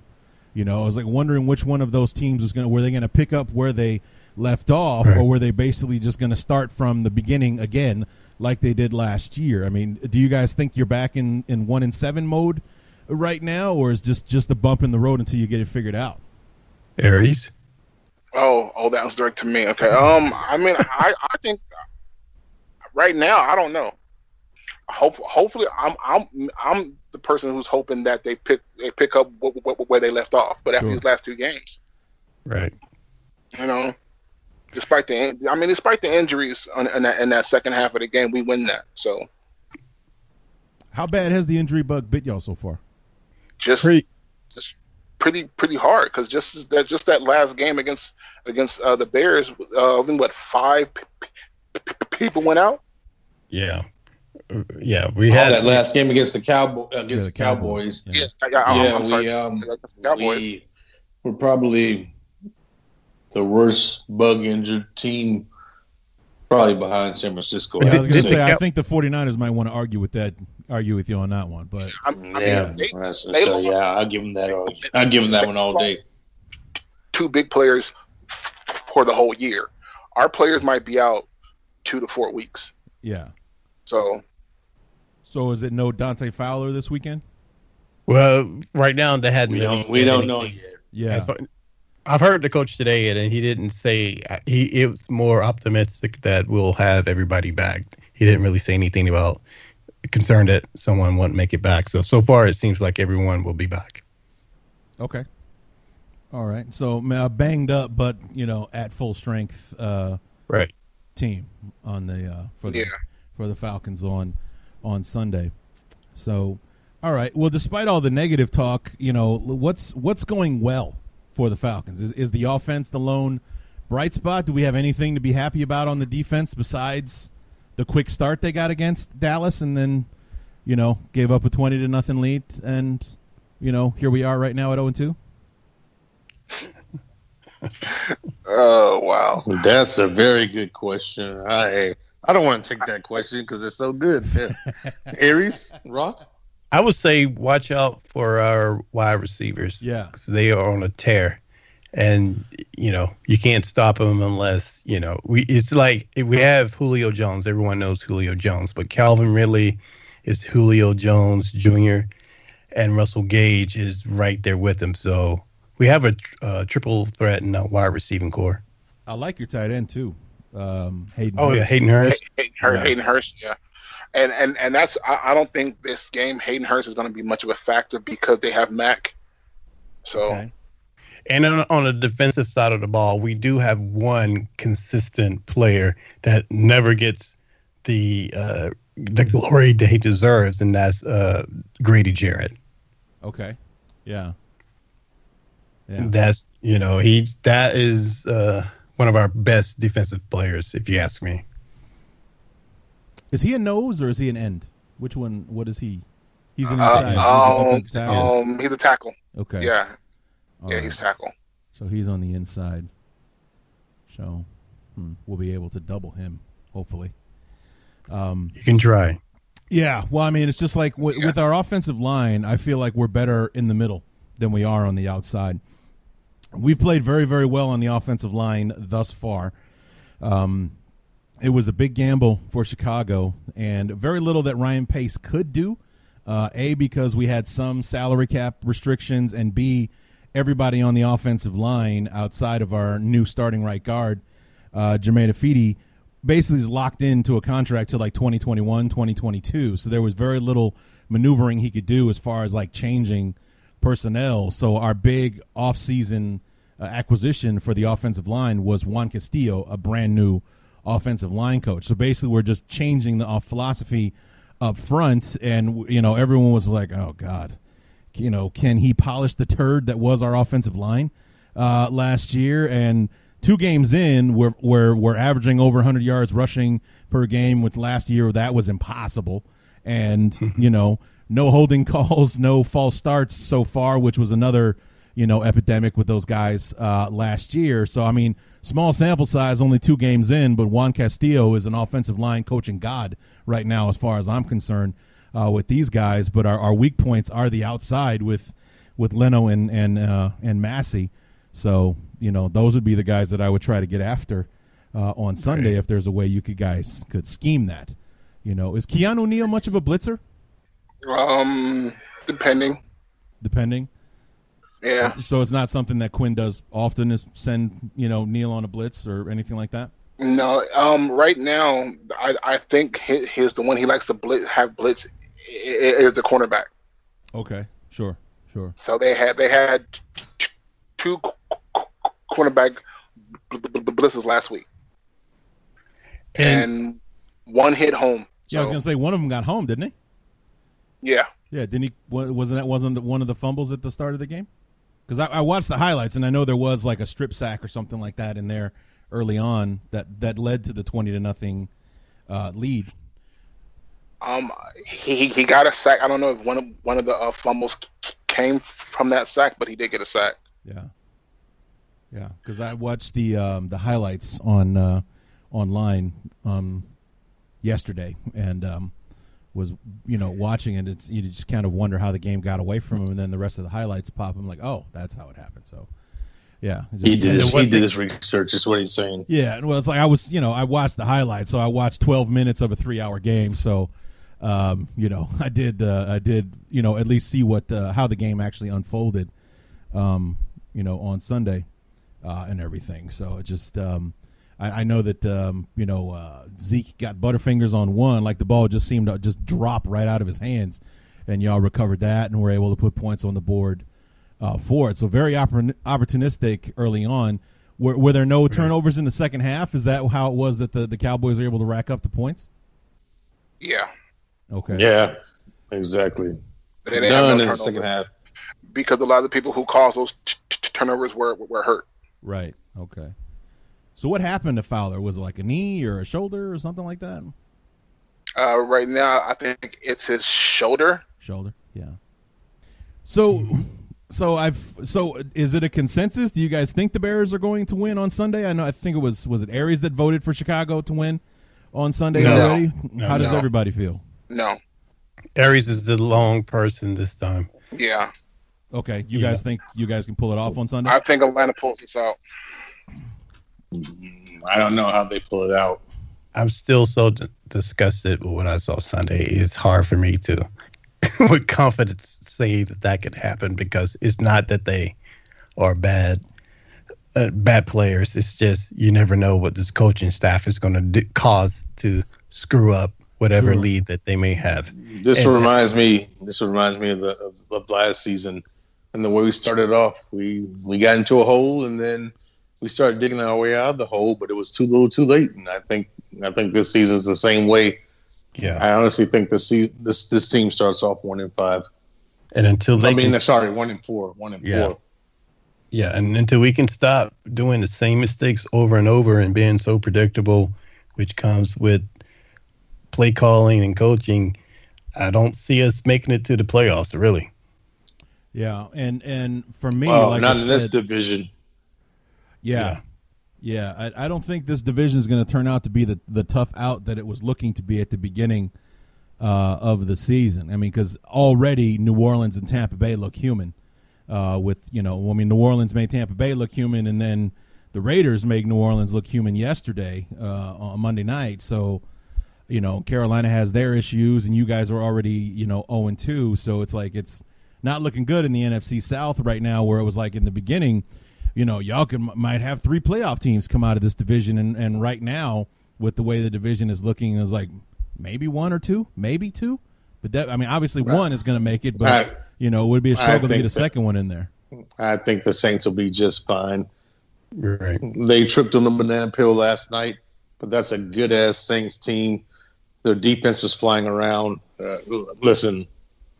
You know, I was like wondering which one of those teams was going to were they going to pick up where they left off, Right. or were they basically just going to start from the beginning again, like they did last year? I mean, do you guys think you're back in in one and seven mode right now, or is just just a bump in the road until you get it figured out? Aries. Oh, oh, that was direct to me. Okay. Um, I mean, I, I think right now, I don't know. Hope, hopefully, I'm, I'm, I'm the person who's hoping that they pick, they pick up wh- wh- where they left off. But after Sure. these last two games, Right. you know, despite the, I mean, despite the injuries on, in that in that second half of the game, we win that. So How bad has the injury bug bit y'all so far? just, Pretty. just pretty, pretty hard because just that, just that last game against against uh, the Bears, uh, I think what five p- p- p- people went out. Yeah. Uh, Yeah. We Oh, had that last game against the Cowboy against Yeah, the Cowboys. Yeah. Yeah, I, Yeah, I'm, I'm we um Cowboys. we were probably the worst bug injured team, probably behind San Francisco. Yeah, I was going to say, I think the 49ers might want to argue with that, argue with you on that one, but I'm, I mean, yeah, they, they so, lost- yeah, I'll give them that. All, I'll give them that one all day. two big players for the whole year. Our players might be out two to four weeks. Yeah. So So is it no Dante Fowler this weekend? well, right now they hadn't. We don't we don't know yet. Yeah. So- I've heard the coach today, and he didn't say he. It was more optimistic that we'll have everybody back. He didn't really say anything about concerned that someone won't make it back. So so far, it seems like everyone will be back. Okay. All right. So ma- banged up, but you know, at full strength uh, Right. Team on the uh, for the Yeah. for the Falcons on on Sunday. So, all right. Well, despite all the negative talk, you know, what's what's going well for the Falcons? Is is the offense the lone bright spot? Do we have anything to be happy about on the defense besides the quick start they got against Dallas and then, you know, gave up a twenty to nothing lead and you know, here we are right now at 0 and 2. Oh wow. That's a very good question. I I don't want to take that question because it's so good. Yeah. Aries, Rock. I would say watch out for our wide receivers. Yeah. 'cause they are on a tear, and you know you can't stop them unless you know we. It's like we have Julio Jones. Everyone knows Julio Jones, but Calvin Ridley is Julio Jones Jr. and Russell Gage is right there with him. So we have a uh, triple threat in our wide receiving core. I like your tight end too. Um, Hayden. Oh yeah, Hurst. Hayden Hurst. Hayden, Hur- Yeah. Hayden Hurst, yeah. And and and that's I, I don't think this game Hayden Hurst is going to be much of a factor because they have Mack. So Okay. And on, on the defensive side of the ball, we do have one consistent player that never gets the uh, the glory that he deserves, and that's uh, Grady Jarrett. Okay. Yeah. Yeah. That's you know he that is uh, one of our best defensive players, if you ask me. Is he a nose or is he an end? Which one? What is he? He's an Uh, inside. He's a um, defensive tackle. um, he's a tackle. okay. Yeah, All yeah, right. he's tackle. So he's on the inside. So hmm, we'll be able to double him, hopefully. Um, You can try. yeah. Well, I mean, it's just like w- with our offensive line, I feel like we're better in the middle than we are on the outside. We've played very, very well on the offensive line thus far. Um, it was a big gamble for Chicago, and very little that Ryan Pace could do. Uh, a because we had some salary cap restrictions, and B everybody on the offensive line outside of our new starting right guard, uh, Germain Ifedi, basically is locked into a contract till like 2021, 2022. So there was very little maneuvering he could do as far as like changing personnel. So our big offseason uh, acquisition for the offensive line was Juan Castillo, a brand new offensive line coach. So basically, we're just changing the uh, philosophy up front, and you know everyone was like, "Oh God." you know, can he polish the turd that was our offensive line uh, last year? And two games in, we're, we're, we're averaging over 100 yards rushing per game. With last year, that was impossible. And, you know, no holding calls, no false starts so far, which was another, you know, epidemic with those guys uh, last year. So, I mean, small sample size, only two games in, but Juan Castillo is an offensive line coaching god right now, as far as I'm concerned uh, with these guys, but our, our weak points are the outside with with Leno and and uh, and Massey. So you know those would be the guys that I would try to get after uh, on Sunday if there's a way you could guys could scheme that. You know, is Keanu Neal much of a blitzer? Um, depending. Depending. Yeah. So it's not something that Quinn does often. Is send you know Neal on a blitz or anything like that. No. Um. Right now, I I think his, his the one he likes to blitz have blitz is the cornerback. Okay, sure, sure. So they had they had two cornerback bl- bl- bl- blitzes last week, and one hit home. Yeah, I was gonna say one of them got home, didn't he? Yeah. Yeah, didn't he? Wasn't that wasn't one of the fumbles at the start of the game? Because I, I watched the highlights and I know there was like a strip sack or something like that in there early on that that led to the twenty to nothing uh, lead. Um, he he got a sack. I don't know if one of one of the uh, fumbles came from that sack, but he did get a sack. Yeah, yeah. Because I watched the um, the highlights on uh, online um, yesterday and um, was you know watching it. It's you just kind of wonder how the game got away from him, and then the rest of the highlights pop. I'm like, oh, that's how it happened. So. Yeah, it He did. His, he did thing- his research. Is what he's saying. Yeah, And well, it's like I was, you know, I watched the highlights, so I watched 12 minutes of a three-hour game. So, um, you know, I did, uh, I did, you know, at least see what uh, how the game actually unfolded, um, you know, on Sunday uh, and everything. So it just, um, I, I know that, um, you know, uh, Zeke got butterfingers on one, like the ball just seemed to just drop right out of his hands, and y'all recovered that and were able to put points on the board uh, for it. So very oppor- opportunistic early on. Were, were there no turnovers in the second half? Is that how it was that the, the Cowboys were able to rack up the points? Yeah, Okay. Yeah, exactly. they didn't have Done no in the second half. because a lot of the people who caused those t- t- turnovers were were hurt. Right. Okay. So what happened to Fowler? Was it like a knee or a shoulder or something like that? Uh, right now, I think it's his shoulder. Shoulder. Yeah. So, so I've so is it a consensus? Do you guys think the Bears are going to win on Sunday? I know. I think it was was it Aries that voted for Chicago to win on Sunday No. already. No. How does No. everybody feel? No. Aries is the long person this time. Yeah, Okay, you Yeah. guys think you guys can pull it off on Sunday? I think Atlanta pulls this out. I don't know how they pull it out. I'm still so d- disgusted with what I saw Sunday. It's hard for me to, with confidence, say that that could happen because it's not that they are bad, uh, bad players. It's just you never know what this coaching staff is going to do, cause to screw up whatever Sure. lead that they may have. This And- reminds me. This reminds me of the of, of last season, and the way we started off. We we got into a hole, and then we started digging our way out of the hole, but it was too little, too late. And I think I think this season's the same way. Yeah, I honestly think this se- this this team starts off one in five. and until they I mean, can, sorry, one in four, one in Yeah. four. yeah, and until we can stop doing the same mistakes over and over and being so predictable, which comes with play calling and coaching, I don't see us making it to the playoffs. Really. Yeah, and and for me, Well, like not I in this division. Yeah, yeah, I, I don't think this division is going to turn out to be the the tough out that it was looking to be at the beginning uh, of the season. I mean, because already New Orleans and Tampa Bay look human. Uh, with you know, I mean, New Orleans made Tampa Bay look human, and then the Raiders made New Orleans look human yesterday uh, on Monday night. So, you know, Carolina has their issues, and you guys are already you know zero and two. So it's like it's not looking good in the NFC South right now, where it was like in the beginning, you know, y'all can might have three playoff teams come out of this division, and and right now with the way the division is looking, is like maybe one or two, maybe two, but that I mean, obviously one is going to make it, but I- you know, it would be a I struggle to think get a that- second one in there. I think the Saints will be just fine. Right. They tripped on the banana peel last night, but that's a good ass Saints team. Their defense was flying around. Uh, listen,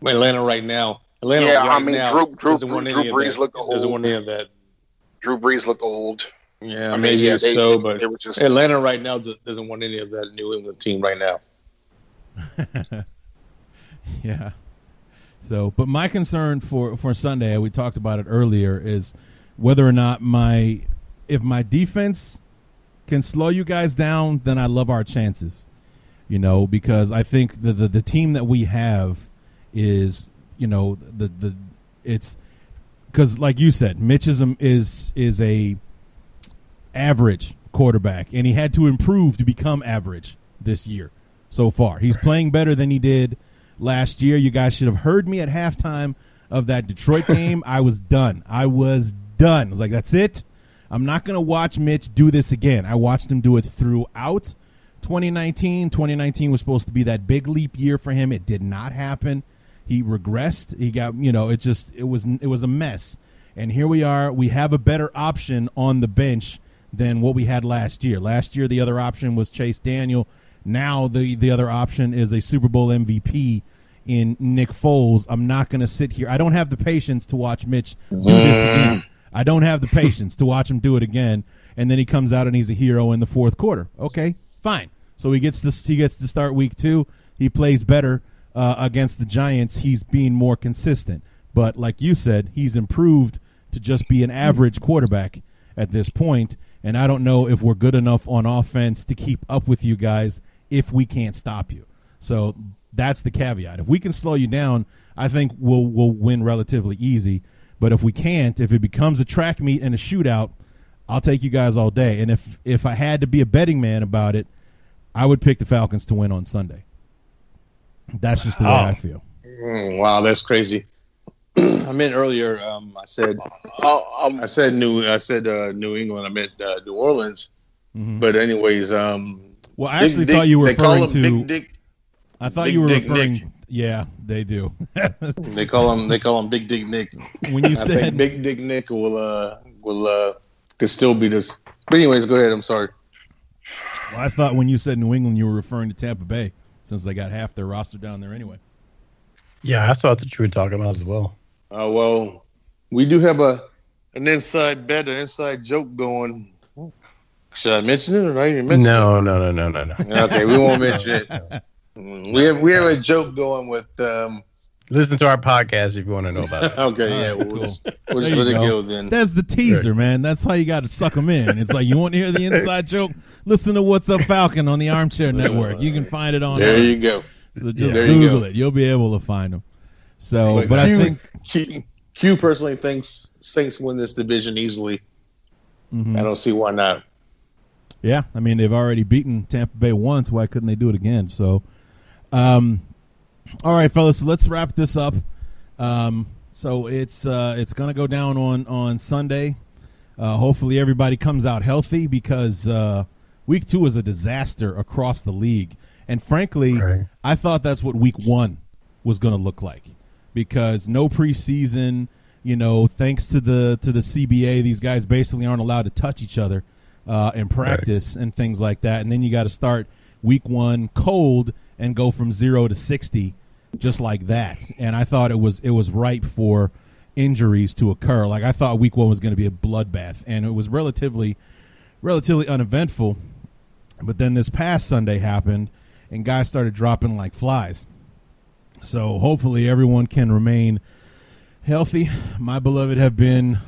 Atlanta right now. Atlanta Yeah, right I mean, now Drew- Drew- doesn't want Drew any of Brees that. looked doesn't want any of that. Drew Brees looked old. Yeah, I mean, maybe yeah, they- so, but they were just- Atlanta right now does- doesn't want any of that New England team right now. Yeah. So, but my concern for for Sunday, we talked about it earlier, is whether or not my if my defense can slow you guys down, then I love our chances. You know, because I think the the, the team that we have is, you know, the the it's because like you said, Mitch is a, is is a average quarterback, and he had to improve to become average this year so far. He's playing better than he did last year. You guys should have heard me at halftime of that Detroit game. I was done. I was done. I was like, that's it. I'm not going to watch Mitch do this again. I watched him do it throughout 2019. 2019 was supposed to be that big leap year for him. It did not happen. He regressed. He got, you know, it just it was it was a mess. And here we are. We have a better option on the bench than what we had last year. Last year the other option was Chase Daniel. Now the the other option is a Super Bowl MVP in Nick Foles. I'm not going to sit here. I don't have the patience to watch Mitch do this mm. again. I don't have the patience to watch him do it again. And then he comes out and he's a hero in the fourth quarter. Okay, fine. So he gets this. He gets to start week two. He plays better uh, against the Giants. He's being more consistent. But like you said, he's improved to just be an average quarterback at this point. And I don't know if we're good enough on offense to keep up with you guys if we can't stop you. So that's the caveat. If we can slow you down, I think we'll we'll win relatively easy. But if we can't, if it becomes a track meet and a shootout, I'll take you guys all day. And if if I had to be a betting man about it, I would pick the Falcons to win on Sunday. That's just the way Wow. I feel. Mm, wow, that's crazy. I meant earlier. Um, I said Uh, um, I said New I said uh, New England. I meant uh, New Orleans. Mhm. But anyways, um, Well, I actually Dick- thought you were they call referring him to. Big Dick. I thought Big you were Dick referring. Nick. Yeah, they do. They call him they call him Big Dick Nick. when you I said think Big Dick Nick will uh will uh could still beat us. But anyways, go ahead. I'm sorry. Well, I thought when you said New England, you were referring to Tampa Bay, since they got half their roster down there anyway. Yeah, I thought that you were talking about as well. Uh, well, we do have a an inside bet, an inside joke going. Should I mention it or not even mention No, no, no, no, no, no. it? Okay, we won't mention it. We have we have a joke going with. um Listen to our podcast if you want to know about it. Okay, All yeah, right, we'll, cool. just, we'll There just you let it go. go then. That's the teaser, man. That's how you got to suck them in. It's like you want to hear the inside joke. Listen to What's Up Falcon on the Armchair Network. You can find it on. There you go. So just There Google go. it. You'll be able to find them. So, But but I Q- think Q, Q personally thinks Saints win this division easily. Mhm. I don't see why not. Yeah, I mean they've already beaten Tampa Bay once. Why couldn't they do it again? So, um, all right, fellas, so let's wrap this up. Um, so it's uh, it's gonna go down on on Sunday. Uh, hopefully everybody comes out healthy because uh, week two was a disaster across the league, and frankly, Right. I thought that's what week one was going to look like because no preseason. You know, thanks to the to the CBA, these guys basically aren't allowed to touch each other uh, in practice and things like that. And then you got to start week one cold and go from zero to sixty just like that. And I thought it was it was ripe for injuries to occur. Like I thought week one was going to be a bloodbath, and it was relatively relatively uneventful. But then this past Sunday happened, and guys started dropping like flies. So hopefully everyone can remain healthy. My beloved have been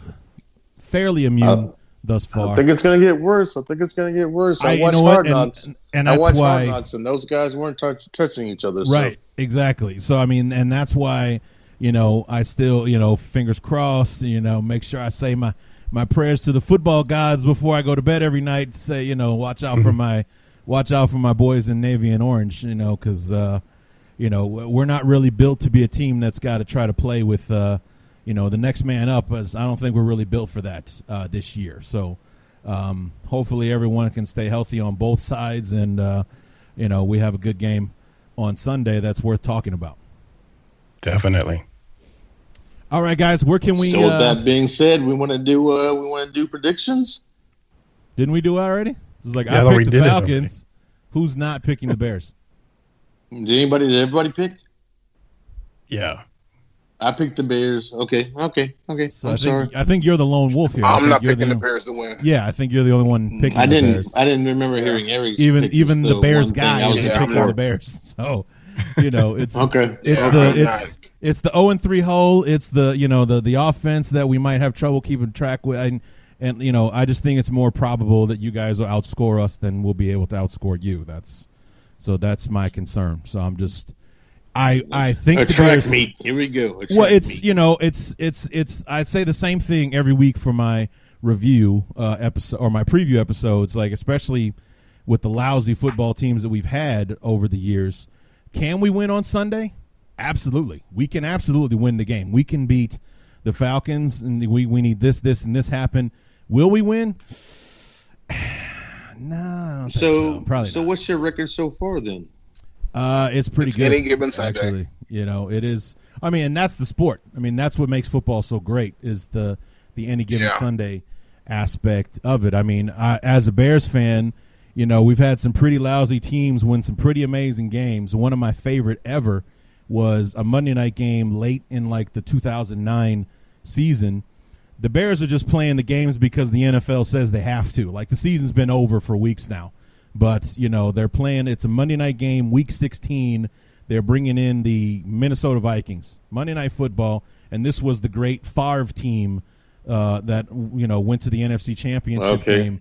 fairly immune Uh, thus far. I think it's going to get worse. I think it's going to get worse. I, I- watched? Hard Knocks. And I that's watched why- Hard Knocks, and those guys weren't touch, touching each other. Right, exactly. So I mean, and that's why you know I still you know fingers crossed. You know, make sure I say my my prayers to the football gods before I go to bed every night. Say you know, watch out for my watch out for my boys in navy and orange. You know, because uh, you know we're not really built to be a team that's got to try to play with uh, you know the next man up. As I don't think we're really built for that uh, this year. So. Um, hopefully everyone can stay healthy on both sides and uh, you know we have a good game on Sunday that's worth talking about. Definitely. All right, guys, where can we? so with uh, that being said, we want to do uh, we want to do predictions. didn't we do it already? This is like Yeah, I picked the Falcons. Who's not picking the Bears? Did anybody? Did everybody pick? Yeah. I picked the Bears. Okay, okay, okay. So I'm I sorry. think I think you're the lone wolf here. I I'm not picking the only- Bears to win. Yeah, I think you're the only one mm. picking I didn't. Bears. I didn't remember hearing Eric's. even pick even was the, Bears one thing guy I was Yeah, picking the. Bears. So you know it's Okay. it's Yeah, the I'm it's not. it's the zero and three hole. It's the you know the the offense that we might have trouble keeping track with. And, and you know I just think it's more probable that you guys will outscore us than we'll be able to outscore you. That's so that's my concern. So I'm just I I think A the track meet. Here we go. Well, it's meet. you know, it's it's it's. I say the same thing every week for my review uh, episode or my preview episodes. Like especially with the lousy football teams that we've had over the years, can we win on Sunday? Absolutely, we can absolutely win the game. We can beat the Falcons, and we we need this, this, and this happen. Will we win? no, I don't think so. So, so what's your record so far then? Uh, it's pretty It's good. any given Sunday. Actually, you know, it is. I mean, and that's the sport. I mean, that's what makes football so great is the the any given Yeah. Sunday aspect of it. I mean, I, as a Bears fan, you know, we've had some pretty lousy teams win some pretty amazing games. One of my favorite ever was a Monday night game late in like the 2009 season. The Bears are just playing the games because the NFL says they have to. Like the season's been over for weeks now. But, you know, they're playing it's a Monday night game, week 16. They're bringing in the Minnesota Vikings. Monday night football, and this was the great Favre team uh, that you know went to the NFC Championship Okay. game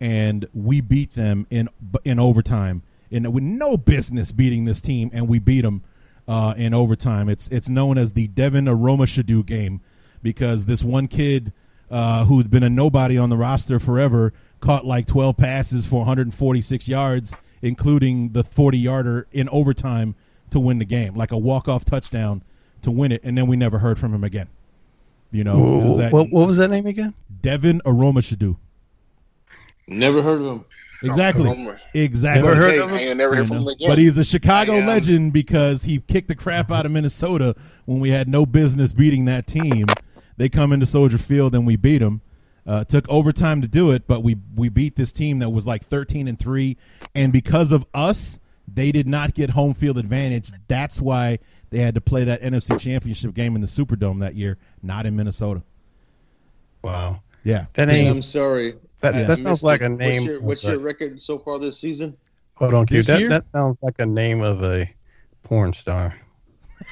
and we beat them in in overtime. And with no business beating this team, and we beat them uh, in overtime. It's it's known as the Devin Aromashodu game because this one kid uh, who'd been a nobody on the roster forever caught like 12 passes for 146 yards, including the 40 yarder in overtime to win the game, like a walk off touchdown to win it, and then we never heard from him again. You know, it was that what, what was that name again? Devin Aromashodu. Never heard of him. Exactly. Aroma. Exactly. Never heard Hey, of him? I never heard from him again. But he's a Chicago I, um, legend because he kicked the crap out of Minnesota when we had no business beating that team. They come into Soldier Field and we beat them. Uh, took overtime to do it, but we we beat this team that was like thirteen and three, and because of us, they did not get home field advantage. That's why they had to play that NFC Championship game in the Superdome that year, not in Minnesota. Wow. Yeah, That Hey, I'm sorry. That, I that sounds like a name. What's your, what's your record so far this season? Hold on, Q. This That, that sounds like a name of a porn star.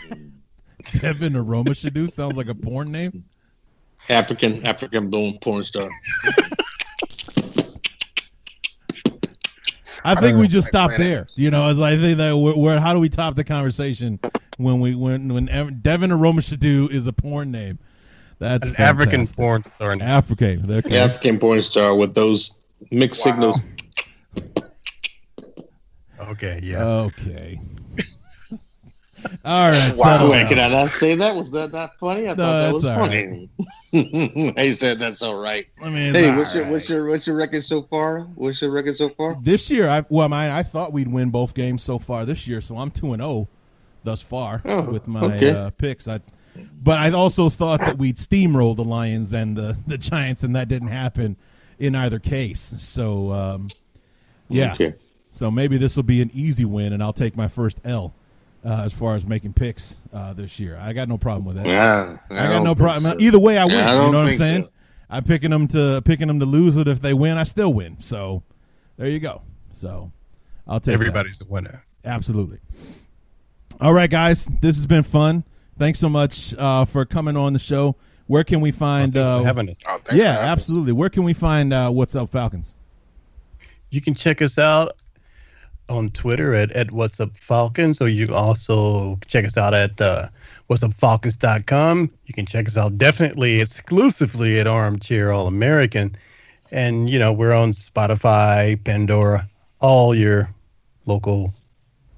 Devin Aromashodu sounds like a porn name. African African born porn star. I think we just Like stop planet. there. You know, as I think that we're, we're how do we top the conversation when we when when Ev- Devin Aromashodu is a porn name? That's An African porn star. name. African. Okay. African porn star with those mixed Wow. signals. Okay, yeah. Okay. All right. Wow. Wait, can I not say that? Was that not funny? I No, thought that was funny. he said that's all right. I mean, Hey, what's your right. what's your what's your record so far? What's your record so far? this year? I well, I I thought we'd win both games so far this year, so I'm two and zero thus far Oh, with my okay. uh, picks. I, but I also thought that we'd steamroll the Lions and the the Giants, and that didn't happen in either case. So, um, yeah. Okay. So maybe this will be an easy win, and I'll take my first L uh, as far as making picks uh, this year. I got no problem with that. Yeah, I, got no problem. So. Either way, I win. Yeah, I you know what I'm saying? So. I'm picking them to picking them to lose it. If they win, I still win. So there you go. So I'll take everybody's that. the winner. Absolutely. All right, guys, this has been fun. Thanks so much uh, for coming on the show. Where can we find? Oh, uh, having us. Oh, yeah, absolutely. Where can we find uh, What's Up Falcons? You can check us out on Twitter at, at What's Up Falcons, or you can also check us out at uh, what'supfalcons.com. You can check us out definitely exclusively at Armchair All American. And, you know, we're on Spotify, Pandora, all your local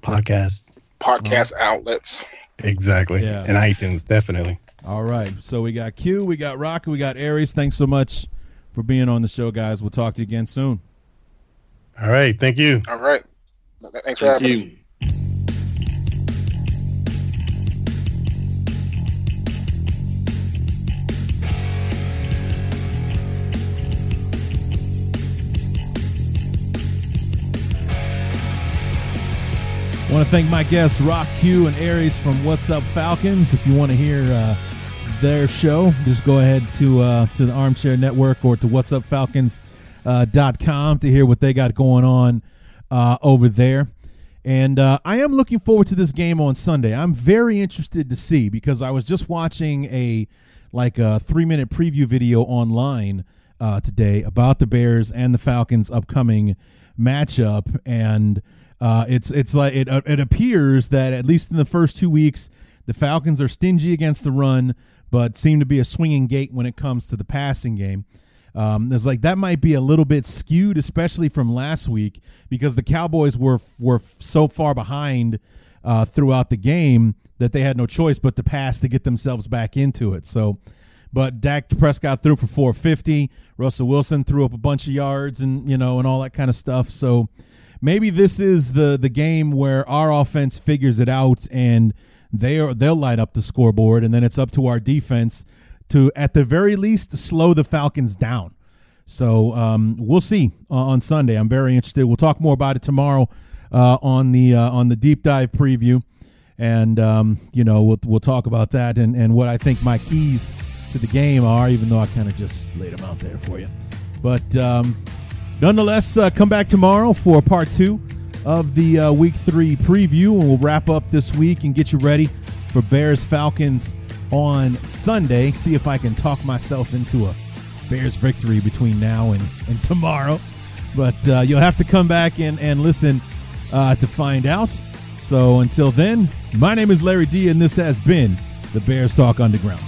podcasts. Podcast outlets. Exactly. Yeah. And iTunes, definitely. All right. So we got Q, we got Rock, we got Aries. Thanks so much for being on the show, guys. We'll talk to you again soon. All right. Thank you. All right. Thanks for Thank having you. me. I want to thank my guests, Rock Q and Aries from What's Up Falcons. If you want to hear uh, their show, just go ahead to uh, to the Armchair Network or to whatsupfalcons.com uh, dot com to hear what they got going on uh, over there. And uh, I am looking forward to this game on Sunday. I'm very interested to see because I was just watching a like a three minute preview video online uh, today about the Bears and the Falcons' upcoming matchup, and uh, it's it's like it it appears that at least in the first two weeks, the Falcons are stingy against the run, but seem to be a swinging gate when it comes to the passing game. Um, it's like that might be a little bit skewed, especially from last week, because the Cowboys were were so far behind uh, throughout the game that they had no choice but to pass to get themselves back into it. So, but Dak Prescott threw for 450. Russell Wilson threw up a bunch of yards and you know and all that kind of stuff. So maybe this is the the game where our offense figures it out and they are they'll light up the scoreboard and then it's up to our defense to at the very least slow the Falcons down. So um, we'll see uh, on Sunday. I'm very interested. We'll talk more about it tomorrow uh, on the uh, on the deep dive preview, and um, you know we'll we'll talk about that and and what I think my keys to the game are. Even though I kind of just laid them out there for you, but um, nonetheless, uh, come back tomorrow for part two of the uh, week three preview, and we'll wrap up this week and get you ready for Bears Falcons on Sunday. See if I can talk myself into a Bears victory between now and, and tomorrow. But uh, you'll have to come back and, and listen uh, to find out. So until then, my name is Larry D, and this has been the Bears Talk Underground.